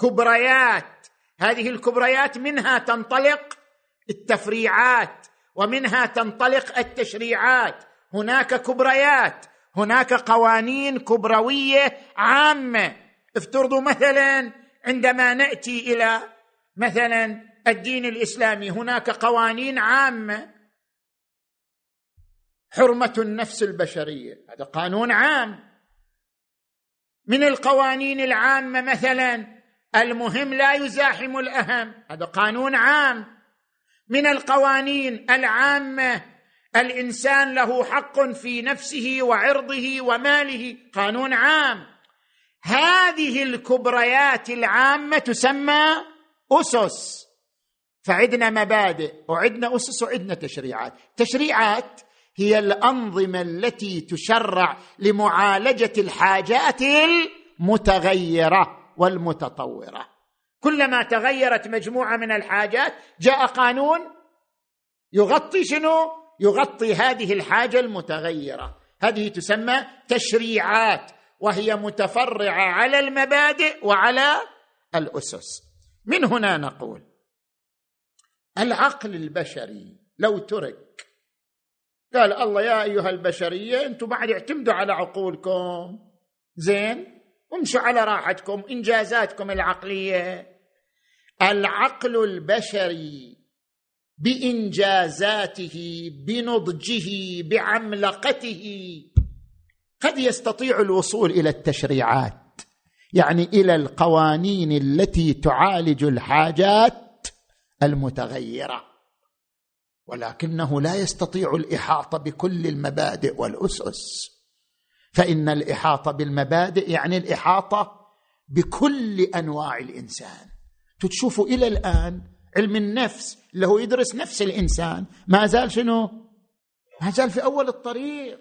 كبريات. هذه الكبريات منها تنطلق التفريعات ومنها تنطلق التشريعات. هناك كبريات هناك قوانين كبروية عامة. افترضوا مثلا عندما نأتي إلى مثلا الدين الإسلامي هناك قوانين عامة. حرمة النفس البشرية هذا قانون عام. من القوانين العامة مثلا المهم لا يزاحم الأهم هذا قانون عام. من القوانين العامة. الإنسان له حق في نفسه وعرضه وماله. قانون عام. هذه الكبريات العامة تسمى أسس. فعدنا مبادئ وعدنا أسس وعدنا تشريعات. تشريعات هي الأنظمة التي تشرع لمعالجة الحاجات المتغيرة والمتطورة. كلما تغيرت مجموعة من الحاجات جاء قانون يغطي شنو؟ يغطي هذه الحاجة المتغيرة. هذه تسمى تشريعات وهي متفرعة على المبادئ وعلى الأسس. من هنا نقول العقل البشري لو ترك قال الله يا أيها البشرية أنتم بعد اعتمدوا على عقولكم. زين امشوا على راحتكم إنجازاتكم العقلية. العقل البشري بإنجازاته بنضجه بعملقته. قد يستطيع الوصول إلى التشريعات؟ يعني إلى القوانين التي تعالج الحاجات المتغيرة. ولكنه لا يستطيع الإحاطة بكل المبادئ والأسس. فإن الإحاطة بالمبادئ يعني الإحاطة بكل أنواع الإنسان. تشوفوا إلى الآن علم النفس اللي هو يدرس نفس الإنسان ما زال شنو؟ ما زال في أول الطريق.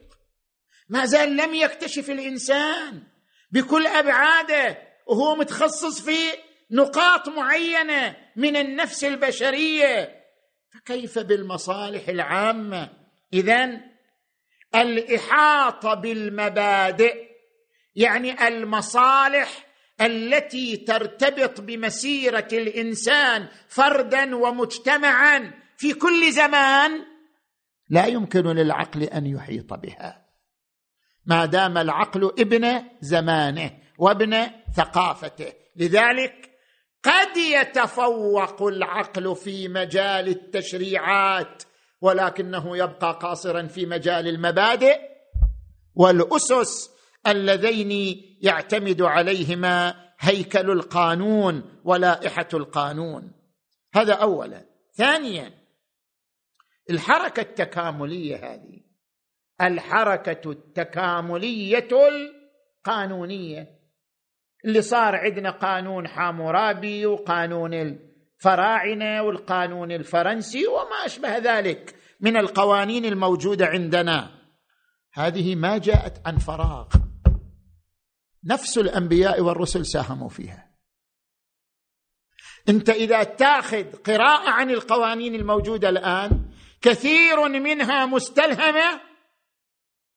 ما زال لم يكتشف الإنسان بكل أبعاده وهو متخصص في نقاط معينة من النفس البشرية. فكيف بالمصالح العامة؟ اذا الإحاطة بالمبادئ يعني المصالح التي ترتبط بمسيرة الإنسان فردا ومجتمعا في كل زمان لا يمكن للعقل أن يحيط بها. ما دام العقل ابن زمانه وابن ثقافته لذلك قد يتفوق العقل في مجال التشريعات ولكنه يبقى قاصرا في مجال المبادئ والأسس اللذين يعتمد عليهما هيكل القانون ولائحة القانون. هذا اولا. ثانيا الحركة التكاملية هذه الحركة التكاملية القانونية. اللي صار عندنا قانون حامورابي وقانون الفراعنة والقانون الفرنسي وما أشبه ذلك من القوانين الموجودة عندنا. هذه ما جاءت عن فراغ. نفس الأنبياء والرسل ساهموا فيها. أنت إذا تاخذ قراءة عن القوانين الموجودة الآن كثير منها مستلهمة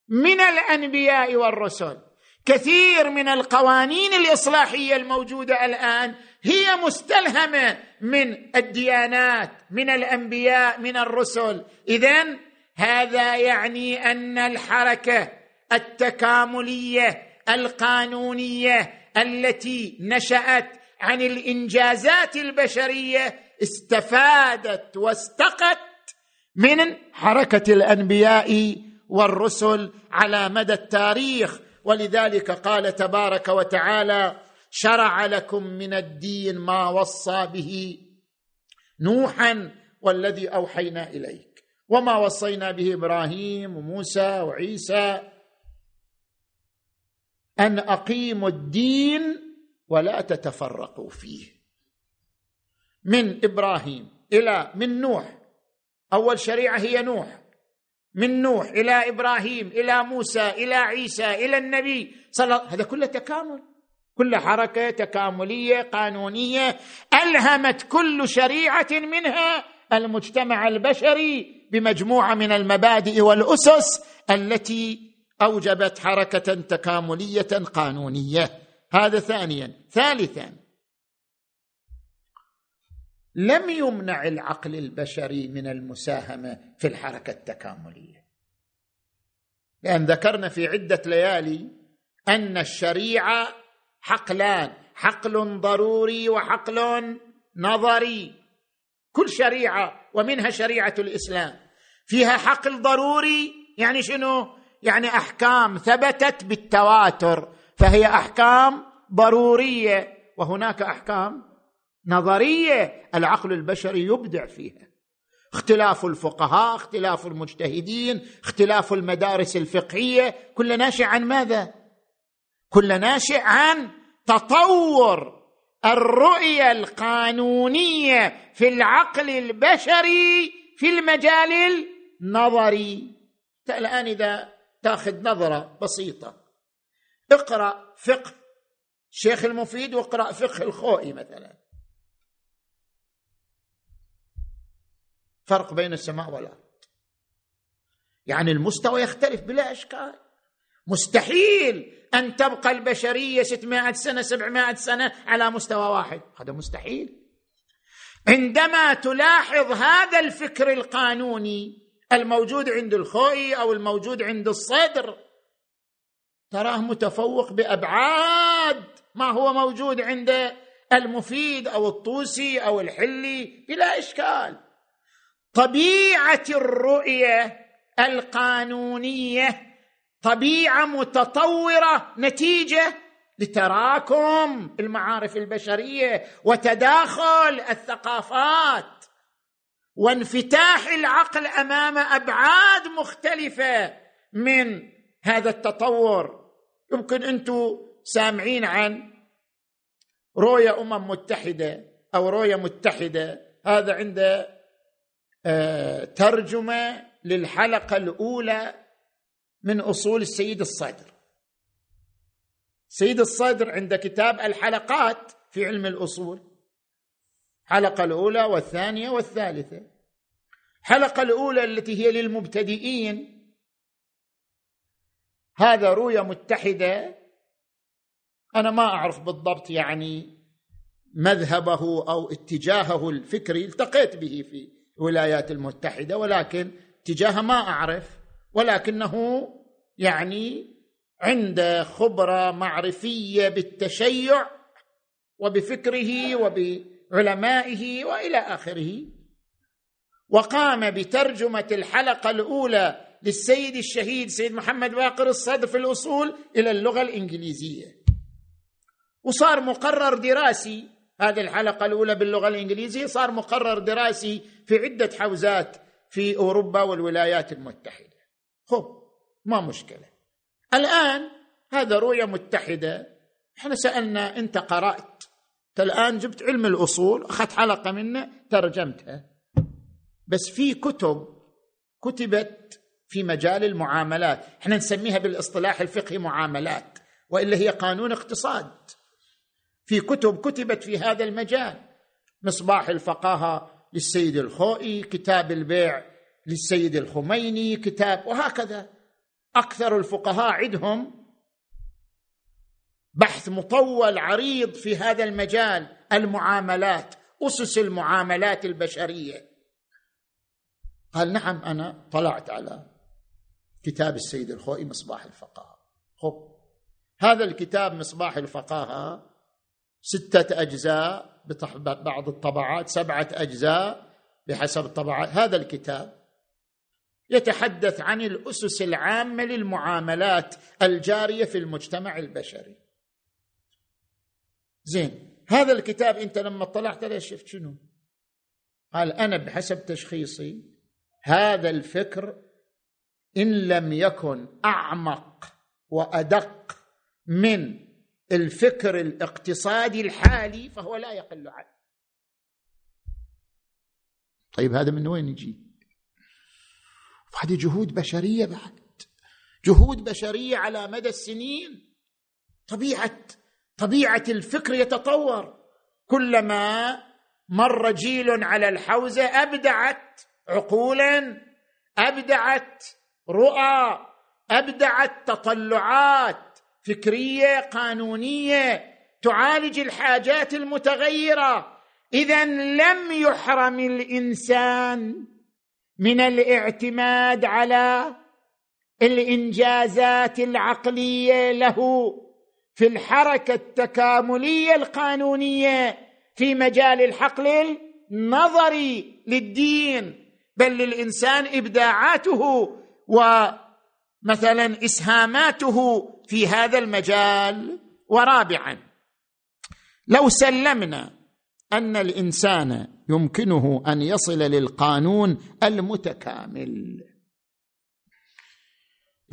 من الأنبياء والرسل. كثير من القوانين الإصلاحية الموجودة الآن هي مستلهمة من الديانات من الأنبياء من الرسل. اذا هذا يعني أن الحركة التكاملية القانونية التي نشأت عن الإنجازات البشرية استفادت واستقت من حركة الأنبياء والرسل على مدى التاريخ. ولذلك قال تبارك وتعالى شرع لكم من الدين ما وصى به نوحا والذي أوحينا إليك. وما وصينا به إبراهيم وموسى وعيسى أن أقيموا الدين ولا تتفرقوا فيه. من إبراهيم إلى من نوح. أول شريعة هي نوح. من نوح إلى إبراهيم إلى موسى إلى عيسى إلى النبي صلى هذا كله تكامل. كل حركة تكاملية قانونية. ألهمت كل شريعة منها المجتمع البشري بمجموعة من المبادئ والأسس التي أوجبت حركة تكاملية قانونية. هذا ثانيا. ثالثا لم يمنع العقل البشري من المساهمة في الحركة التكاملية. لأن ذكرنا في عدة ليالي أن الشريعة حقلان حقل ضروري وحقل نظري. كل شريعة ومنها شريعة الإسلام. فيها حقل ضروري يعني شنو؟ يعني أحكام ثبتت بالتواتر فهي أحكام ضرورية وهناك أحكام نظرية العقل البشري يبدع فيها. اختلاف الفقهاء اختلاف المجتهدين اختلاف المدارس الفقهية كل ناشئ عن ماذا؟ كل ناشئ عن تطور الرؤية القانونية في العقل البشري في المجال النظري. الآن إذا تاخذ نظرة بسيطة. اقرأ فقه الشيخ المفيد واقرأ فقه الخوئي مثلا. فرق بين السماء والأرض. يعني المستوى يختلف بلا أشكال. مستحيل أن تبقى البشرية 600 سنة 700 سنة على مستوى واحد. هذا مستحيل. عندما تلاحظ هذا الفكر القانوني الموجود عند الخوئي أو الموجود عند الصدر. تراه متفوق بأبعاد ما هو موجود عند المفيد أو الطوسي أو الحلي بلا إشكال. طبيعة الرؤية القانونية طبيعة متطورة نتيجة لتراكم المعارف البشرية وتداخل الثقافات. وانفتاح العقل أمام أبعاد مختلفة من هذا التطور. يمكن أنتم سامعين عن رؤية أمم متحدة أو رؤية متحدة. هذا عند آه، ترجمة للحلقة الأولى من أصول السيد الصدر. سيد الصدر عند كتاب الحلقات في علم الأصول. الحلقة الأولى والثانية والثالثة. الحلقة الأولى التي هي للمبتدئين. هذا رؤية متحدة. أنا ما أعرف بالضبط يعني مذهبه أو اتجاهه الفكري التقيت به في الولايات المتحدة ولكن اتجاهه ما أعرف. ولكنه يعني عنده خبرة معرفية بالتشيع وبفكره وبعلمائه وإلى آخره. وقام بترجمة الحلقة الأولى للسيد الشهيد سيد محمد باقر الصدر في الأصول إلى اللغة الإنجليزية. وصار مقرر دراسي هذه الحلقة الأولى باللغة الإنجليزية صار مقرر دراسي في عدة حوزات في أوروبا والولايات المتحدة. خب ما مشكلة. الآن هذا رؤية متحدة. إحنا سألنا أنت قرأت؟ انت الآن جبت علم الأصول أخذت حلقة منه ترجمتها بس في كتب كتبت في مجال المعاملات. إحنا نسميها بالاصطلاح الفقهي معاملات والا هي قانون اقتصاد. في كتب كتبت في هذا المجال. مصباح الفقاهة للسيد الخوئي كتاب البيع للسيد الخميني كتاب وهكذا. أكثر الفقهاء عندهم بحث مطول عريض في هذا المجال المعاملات أسس المعاملات البشرية. قال نعم أنا طلعت على كتاب السيد الخوئي مصباح الفقاهة. خب هذا الكتاب مصباح الفقاهة ستة أجزاء ببعض الطبعات سبعة أجزاء بحسب الطبعات. هذا الكتاب يتحدث عن الأسس العامة للمعاملات الجارية في المجتمع البشري. زين. هذا الكتاب أنت لما اطلعت عليه شفت شنو؟ قال أنا بحسب تشخيصي هذا الفكر إن لم يكن أعمق وأدق من الفكر الاقتصادي الحالي فهو لا يقل عنه. طيب هذا من وين يجي؟ هذه جهود بشرية بعد. جهود بشرية على مدى السنين. طبيعة طبيعة الفكر يتطور. كلما مر جيل على الحوزة أبدعت عقولا أبدعت رؤى أبدعت تطلعات فكرية قانونية تعالج الحاجات المتغيرة. اذا لم يحرم الإنسان من الاعتماد على الإنجازات العقلية له. في الحركة التكاملية القانونية في مجال الحقل النظري للدين بل للإنسان إبداعاته ومثلا إسهاماته في هذا المجال. ورابعا لو سلمنا أن الإنسان يمكنه أن يصل للقانون المتكامل.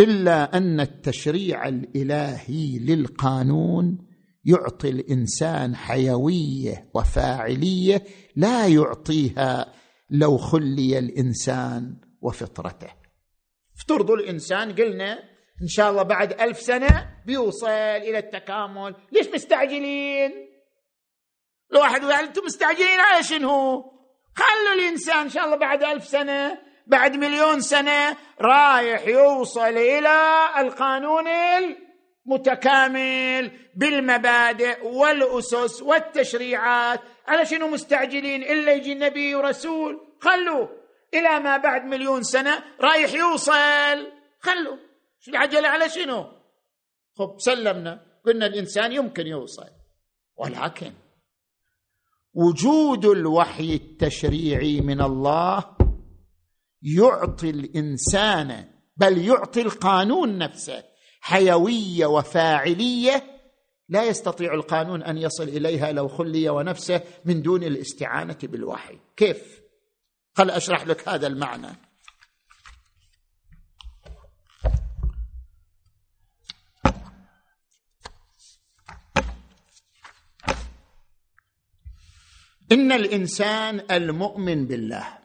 إلا أن التشريع الإلهي للقانون يعطي الإنسان حيوية وفاعلية لا يعطيها لو خلي الإنسان وفطرته. افترضوا الإنسان قلنا إن شاء الله بعد ألف سنة بيوصل إلى التكامل ليش مستعجلين؟ الواحد يقول أنتم مستعجلين على شنو؟ خلوا الإنسان إن شاء الله بعد ألف سنة بعد مليون سنة رايح يوصل إلى القانون المتكامل بالمبادئ والأسس والتشريعات. على شنو مستعجلين؟ إلا يجي النبي ورسول. خلوا إلى ما بعد مليون سنة رايح يوصل. خلوا. شو العجله على شنو؟ خب سلمنا. قلنا الإنسان يمكن يوصل. ولكن وجود الوحي التشريعي من الله يعطي الإنسان بل يعطي القانون نفسه. حيوية وفاعلية لا يستطيع القانون أن يصل إليها لو خلي ونفسه من دون الاستعانة بالوحي. كيف؟ خل أشرح لك هذا المعنى. إن الإنسان المؤمن بالله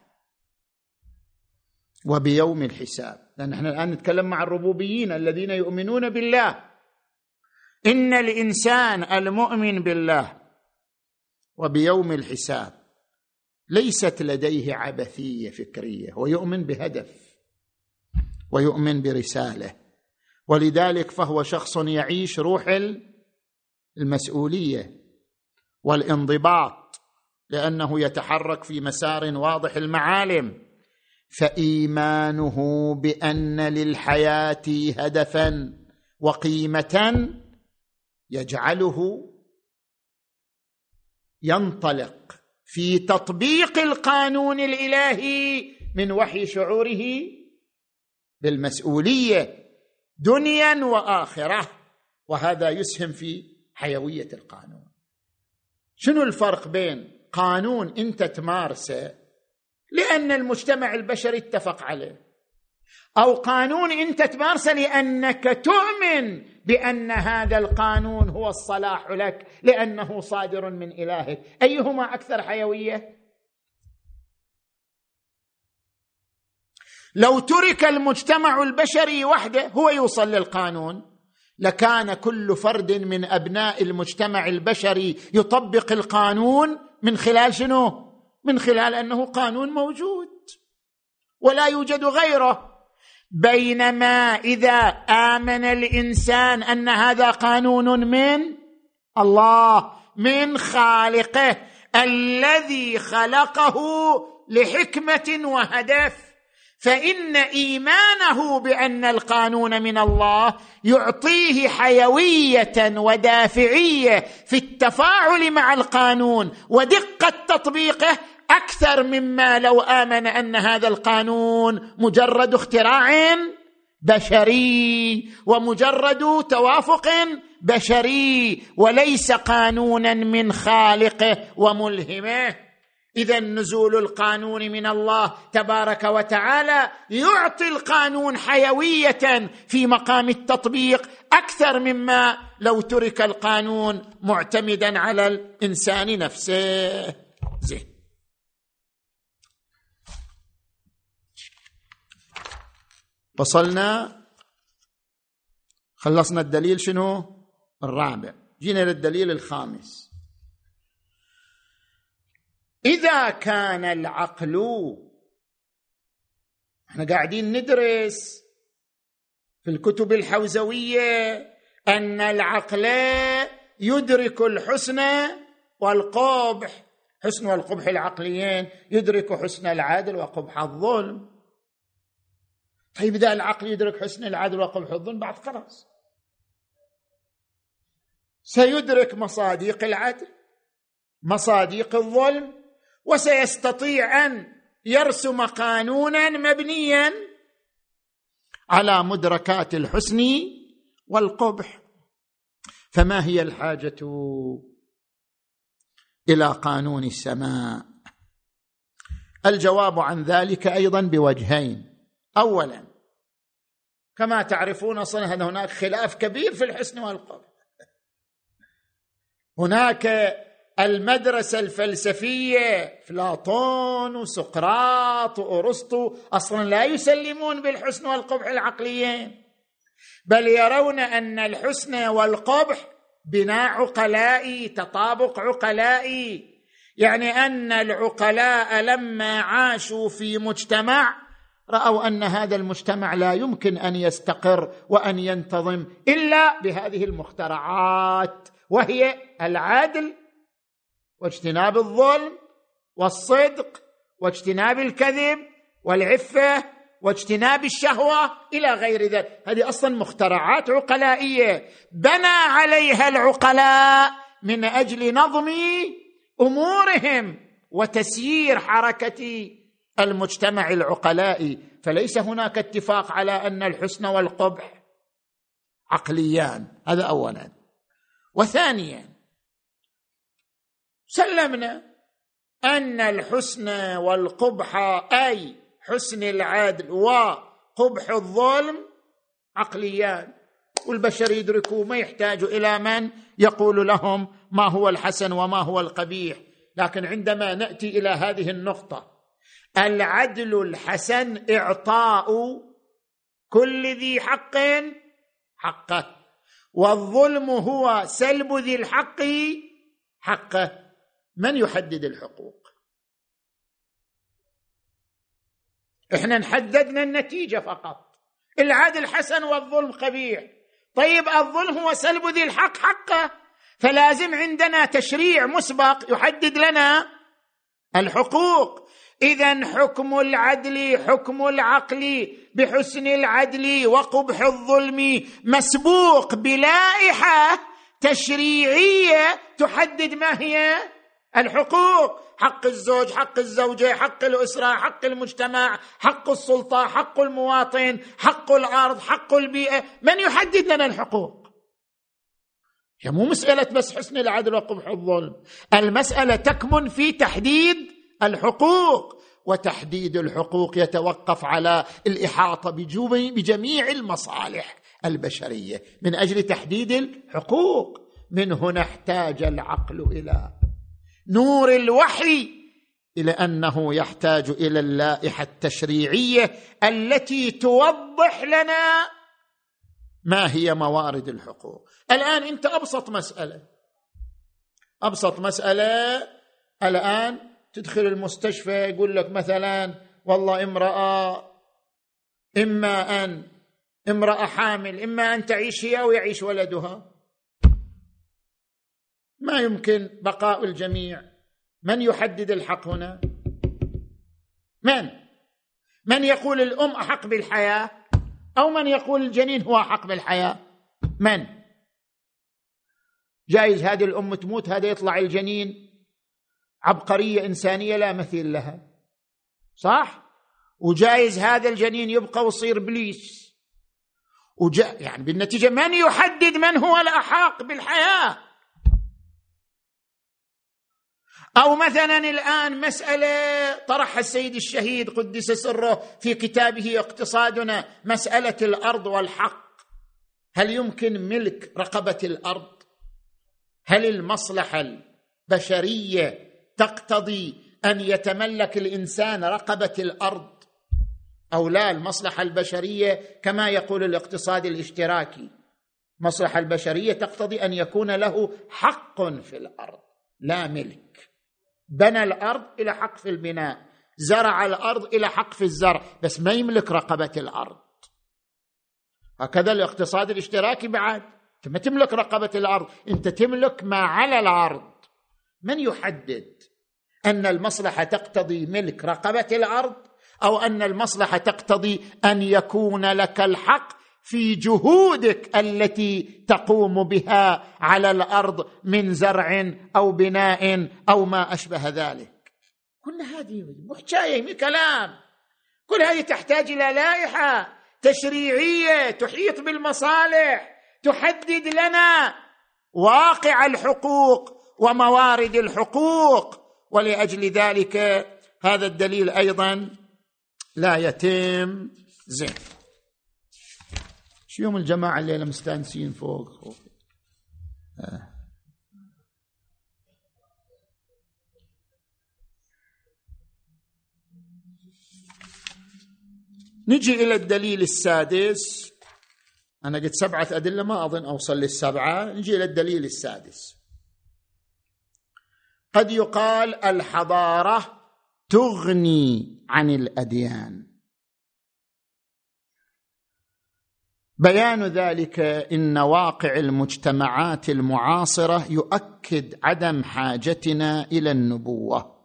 وبيوم الحساب. لأن إحنا الآن نتكلم مع الربوبيين الذين يؤمنون بالله. إن الإنسان المؤمن بالله وبيوم الحساب ليست لديه عبثية فكرية ويؤمن بهدف ويؤمن برسالة. ولذلك فهو شخص يعيش روح المسؤولية والانضباط لأنه يتحرك في مسار واضح المعالم. فإيمانه بأن للحياة هدفا وقيمة يجعله ينطلق في تطبيق القانون الإلهي من وحي شعوره بالمسؤولية دنيا وآخرة وهذا يسهم في حيوية القانون. شنو الفرق بين قانون أنت تمارسه لأن المجتمع البشري اتفق عليه. أو قانون أنت تمارسه لأنك تؤمن بأن هذا القانون هو الصلاح لك لأنه صادر من إلهك. أيهما أكثر حيوية؟ لو ترك المجتمع البشري وحده هو يوصل للقانون. لكان كل فرد من أبناء المجتمع البشري يطبق القانون من خلال شنو؟ من خلال أنه قانون موجود. ولا يوجد غيره. بينما إذا آمن الإنسان أن هذا قانون من الله من خالقه الذي خلقه لحكمة وهدف فإن إيمانه بأن القانون من الله يعطيه حيوية ودافعية في التفاعل مع القانون ودقة تطبيقه أكثر مما لو آمن أن هذا القانون مجرد اختراع بشري ومجرد توافق بشري وليس قانونا من خالقه وملهمه. إذا نزول القانون من الله تبارك وتعالى يعطي القانون حيوية في مقام التطبيق أكثر مما لو ترك القانون معتمدا على الإنسان نفسه. زين. وصلنا خلصنا الدليل شنو؟ الرابع. جينا للدليل الخامس. إذا كان العقل إحنا قاعدين ندرس في الكتب الحوزوية أن العقل يدرك الحسن والقبح. حسن والقبح العقليين يدرك حسن العدل وقبح الظلم. طيب اذا العقل يدرك حسن العدل وقبح الظلم بعد خلاص. سيدرك مصاديق العدل مصاديق الظلم وسيستطيع أن يرسم قانونا مبنيا على مدركات الحسن والقبح. فما هي الحاجة إلى قانون السماء؟ الجواب عن ذلك أيضا بوجهين. اولا. كما تعرفون أصلا هناك خلاف كبير في الحسن والقبح هناك المدرسة الفلسفية افلاطون وسقراط وأرسطو أصلا لا يسلمون بالحسن والقبح العقليين بل يرون أن الحسن والقبح بناء عقلائي تطابق عقلائي. يعني أن العقلاء لما عاشوا في مجتمع رأوا أن هذا المجتمع لا يمكن أن يستقر وأن ينتظم إلا بهذه المخترعات وهي العدل واجتناب الظلم والصدق واجتناب الكذب والعفة واجتناب الشهوة إلى غير ذلك. هذه أصلا مخترعات عقلائية. بنى عليها العقلاء من أجل نظم أمورهم وتسيير حركة المجتمع العقلائي فليس هناك اتفاق على أن الحسن والقبح عقليان. هذا اولا. وثانيا سلمنا أن الحسن والقبح أي حسن العدل وقبح الظلم عقليان. والبشر يدركوا ما يحتاجوا إلى من يقول لهم ما هو الحسن وما هو القبيح. لكن عندما نأتي إلى هذه النقطة العدل الحسن إعطاء كل ذي حق حقه والظلم هو سلب ذي الحق حقه. من يحدد الحقوق؟ إحنا نحددنا النتيجة فقط. العدل حسن والظلم قبيح. طيب الظلم هو سلب ذي الحق حقه. فلازم عندنا تشريع مسبق يحدد لنا الحقوق. اذا حكم العدل حكم العقل بحسن العدل وقبح الظلم مسبوق بلائحه تشريعية تحدد ما هي؟ الحقوق. حق الزوج حق الزوجة حق الأسرة حق المجتمع حق السلطة حق المواطن حق الأرض حق البيئة. من يحدد لنا الحقوق؟ هي مو مسألة بس حسن العدل وقبح الظلم. المسألة تكمن في تحديد الحقوق وتحديد الحقوق يتوقف على الإحاطة بجميع المصالح البشرية. من أجل تحديد الحقوق من هنا احتاج العقل إلى نور الوحي إلى أنه يحتاج إلى اللائحة التشريعية التي توضح لنا ما هي موارد الحقوق. الآن أنت أبسط مسألة أبسط مسألة الآن تدخل المستشفى يقول لك مثلا والله امرأة إما أن امرأة حامل إما أن تعيش هي أو يعيش ولدها. ما يمكن بقاء الجميع. من يحدد الحق هنا؟ من؟ من يقول الأم أحق بالحياة أو من يقول الجنين هو أحق بالحياة؟ من؟ جايز هذه الأم تموت هذا يطلع الجنين؟ عبقرية إنسانية لا مثيل لها. صح؟ وجايز هذا الجنين يبقى ويصير إبليس. وجا يعني بالنتيجة من يحدد من هو الاحق بالحياة؟ أو مثلا الآن مسألة طرحها السيد الشهيد قدس سره في كتابه اقتصادنا مسألة الأرض والحق. هل يمكن ملك رقبة الأرض؟ هل المصلحة البشرية تقتضي أن يتملك الإنسان رقبة الأرض أو لا المصلحة البشرية كما يقول الاقتصاد الاشتراكي. المصلحه البشرية تقتضي أن يكون له حق في الأرض لا ملك. بنى الأرض إلى حق في البناء زرع الأرض إلى حق في الزرع بس ما يملك رقبة الأرض. هكذا الاقتصاد الاشتراكي بعد. أنت ما تملك رقبة الأرض أنت تملك ما على الأرض. من يحدد أن المصلحة تقتضي ملك رقبة الأرض أو أن المصلحة تقتضي أن يكون لك الحق في جهودك التي تقوم بها على الأرض من زرع أو بناء أو ما أشبه ذلك؟ كل هذه محكاية من كلام. كل هذه تحتاج إلى لائحة تشريعية تحيط بالمصالح تحدد لنا واقع الحقوق وموارد الحقوق. ولأجل ذلك هذا الدليل أيضا لا يتم. زين. شو يوم الجماعة الليلة مستانسين فوق. نجي إلى الدليل السادس. أنا قلت سبعة أدلة ما أظن أوصل للسبعة. نجي إلى الدليل السادس. قد يقال الحضارة تغني عن الأديان. بيان ذلك إن واقع المجتمعات المعاصرة يؤكد عدم حاجتنا إلى النبوة.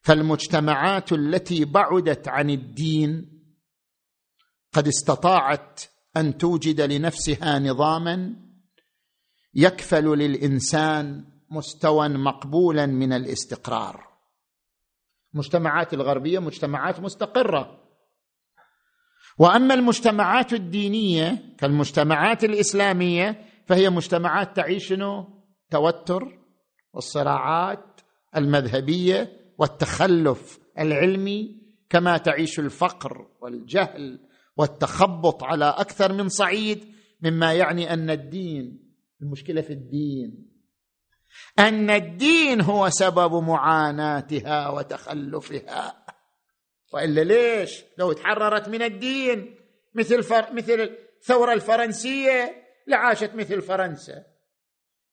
فالمجتمعات التي بعدت عن الدين قد استطاعت أن توجد لنفسها نظاما يكفل للإنسان مستوى مقبولا من الاستقرار. المجتمعات الغربية مجتمعات مستقرة. وأما المجتمعات الدينية كالمجتمعات الإسلامية فهي مجتمعات تعيش توتر والصراعات المذهبية والتخلف العلمي كما تعيش الفقر والجهل والتخبط على أكثر من صعيد مما يعني أن الدين المشكلة في الدين. أن الدين هو سبب معاناتها وتخلفها. وإلا ليش؟ لو تحررت من الدين مثل فر... مثل الثورة الفرنسية لعاشت مثل فرنسا.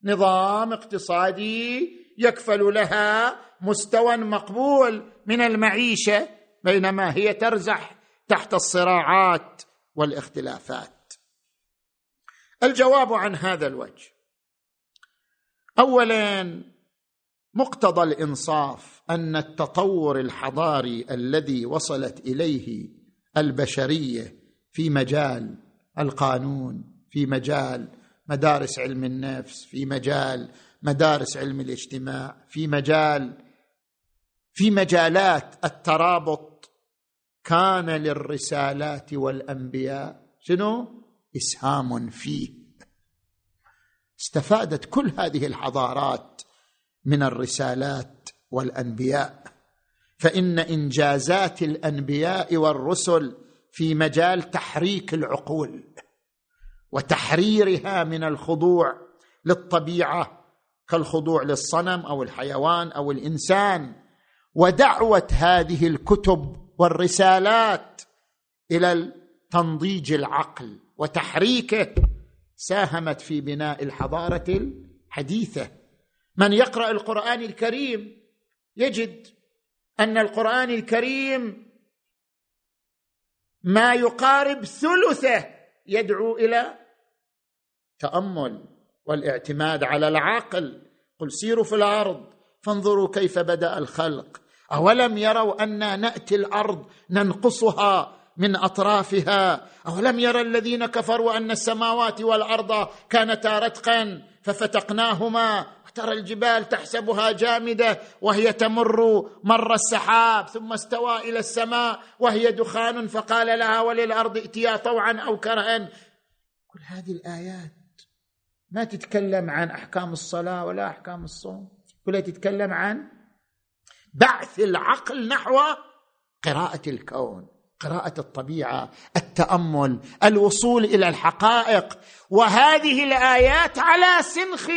نظام اقتصادي يكفل لها مستوى مقبول من المعيشة بينما هي ترزح تحت الصراعات والاختلافات. الجواب عن هذا الوجه. اولا مقتضى الإنصاف أن التطور الحضاري الذي وصلت إليه البشرية في مجال القانون في مجال مدارس علم النفس في مجال مدارس علم الاجتماع في مجال في مجالات الترابط كان للرسالات والأنبياء شنو؟ إسهام فيه استفادت كل هذه الحضارات من الرسالات والأنبياء. فإن إنجازات الأنبياء والرسل في مجال تحريك العقول وتحريرها من الخضوع للطبيعة كالخضوع للصنم أو الحيوان أو الإنسان ودعوة هذه الكتب والرسالات إلى تنضيج العقل وتحريكه ساهمت في بناء الحضارة الحديثة. من يقرأ القرآن الكريم يجد أن القرآن الكريم ما يقارب ثلثه يدعو إلى تأمل والاعتماد على العقل. قل سيروا في الأرض فانظروا كيف بدأ الخلق. أولم يروا أنا نأتي الأرض ننقصها من أطرافها. أولم يرى الذين كفروا أن السماوات والأرض كانتا رتقا ففتقناهما؟ ترى الجبال تحسبها جامدة وهي تمر مر السحاب ثم استوى إلى السماء وهي دخان فقال لها وللأرض ائتيا طوعا أو كرها. كل هذه الآيات ما تتكلم عن أحكام الصلاة ولا أحكام الصوم. كلها تتكلم عن بعث العقل نحو قراءة الكون. قراءة الطبيعة التأمل الوصول إلى الحقائق. وهذه الآيات على سنخ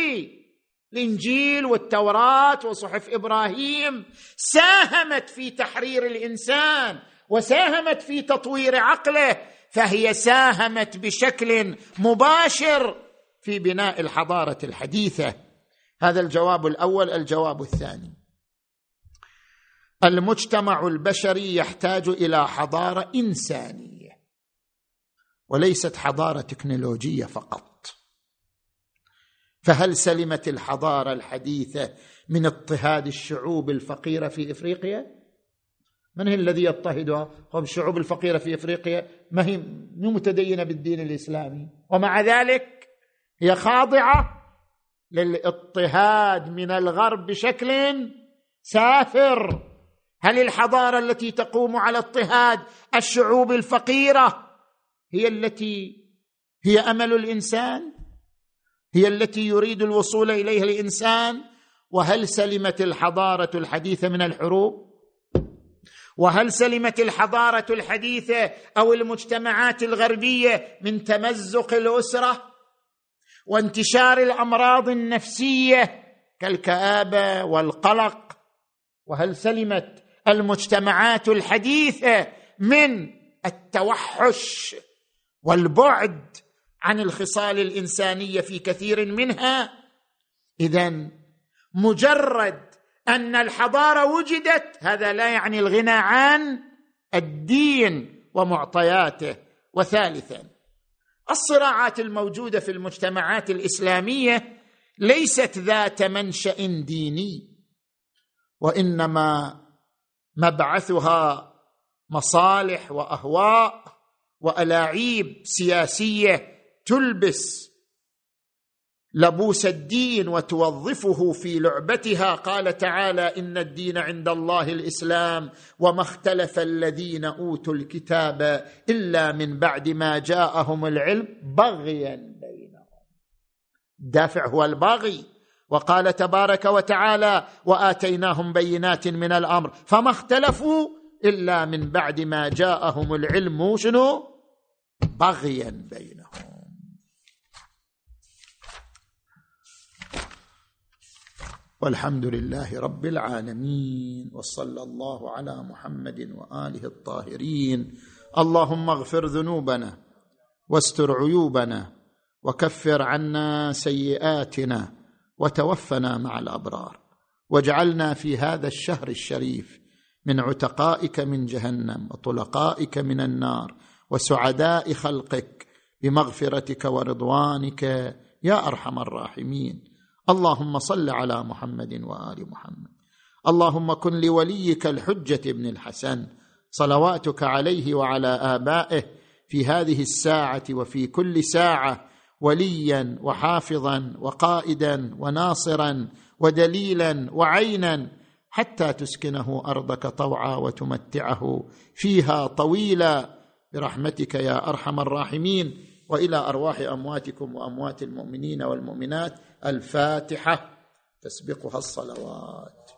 الإنجيل والتوراة وصحف إبراهيم. ساهمت في تحرير الإنسان وساهمت في تطوير عقله فهي ساهمت بشكل مباشر في بناء الحضارة الحديثة. هذا الجواب الأول الجواب الثاني. المجتمع البشري يحتاج إلى حضارة إنسانية وليست حضارة تكنولوجية فقط. فهل سلمت الحضارة الحديثة من اضطهاد الشعوب الفقيرة في إفريقيا؟ من هي الذي يضطهدها هم الشعوب الفقيرة في إفريقيا؟ ما هي متدينة بالدين الإسلامي؟ ومع ذلك هي خاضعة للاضطهاد من الغرب بشكل سافر. هل الحضارة التي تقوم على اضطهاد الشعوب الفقيرة هي التي هي أمل الإنسان؟ هي التي يريد الوصول إليها الإنسان؟ وهل سلمت الحضارة الحديثه من الحروب؟ وهل سلمت الحضارة الحديثه أو المجتمعات الغربية من تمزق الأسرة وانتشار الأمراض النفسية كالكآبة والقلق؟ وهل سلمت المجتمعات الحديثة من التوحش والبعد عن الخصال الإنسانية في كثير منها. اذا مجرد أن الحضارة وجدت هذا لا يعني الغنى عن الدين ومعطياته. وثالثا الصراعات الموجودة في المجتمعات الإسلامية ليست ذات منشأ ديني وإنما مبعثها مصالح وأهواء وألاعيب سياسية تلبس لبوس الدين وتوظفه في لعبتها. قال تعالى إن الدين عند الله الإسلام وما اختلف الذين أوتوا الكتاب إلا من بعد ما جاءهم العلم بغيا بينهم. الدافع هو الباغي. وقال تبارك وتعالى وآتيناهم بينات من الأمر فما اختلفوا إلا من بعد ما جاءهم العلم شنو؟ بغيا بينهم. والحمد لله رب العالمين وصلى الله على محمد وآله الطاهرين. اللهم اغفر ذنوبنا واستر عيوبنا وكفر عنا سيئاتنا. وتوفنا مع الأبرار. واجعلنا في هذا الشهر الشريف من عتقائك من جهنم وطلقائك من النار وسعداء خلقك بمغفرتك ورضوانك يا أرحم الراحمين. اللهم صل على محمد وآل محمد. اللهم كن لوليك الحجة بن الحسن. صلواتك عليه وعلى آبائه في هذه الساعة وفي كل ساعة وليا وحافظا وقائدا وناصرا ودليلا وعينا حتى تسكنه أرضك طوعا وتمتعه فيها طويلا. برحمتك يا أرحم الراحمين. وإلى أرواح أمواتكم وأموات المؤمنين والمؤمنات الفاتحة. تسبقها الصلوات.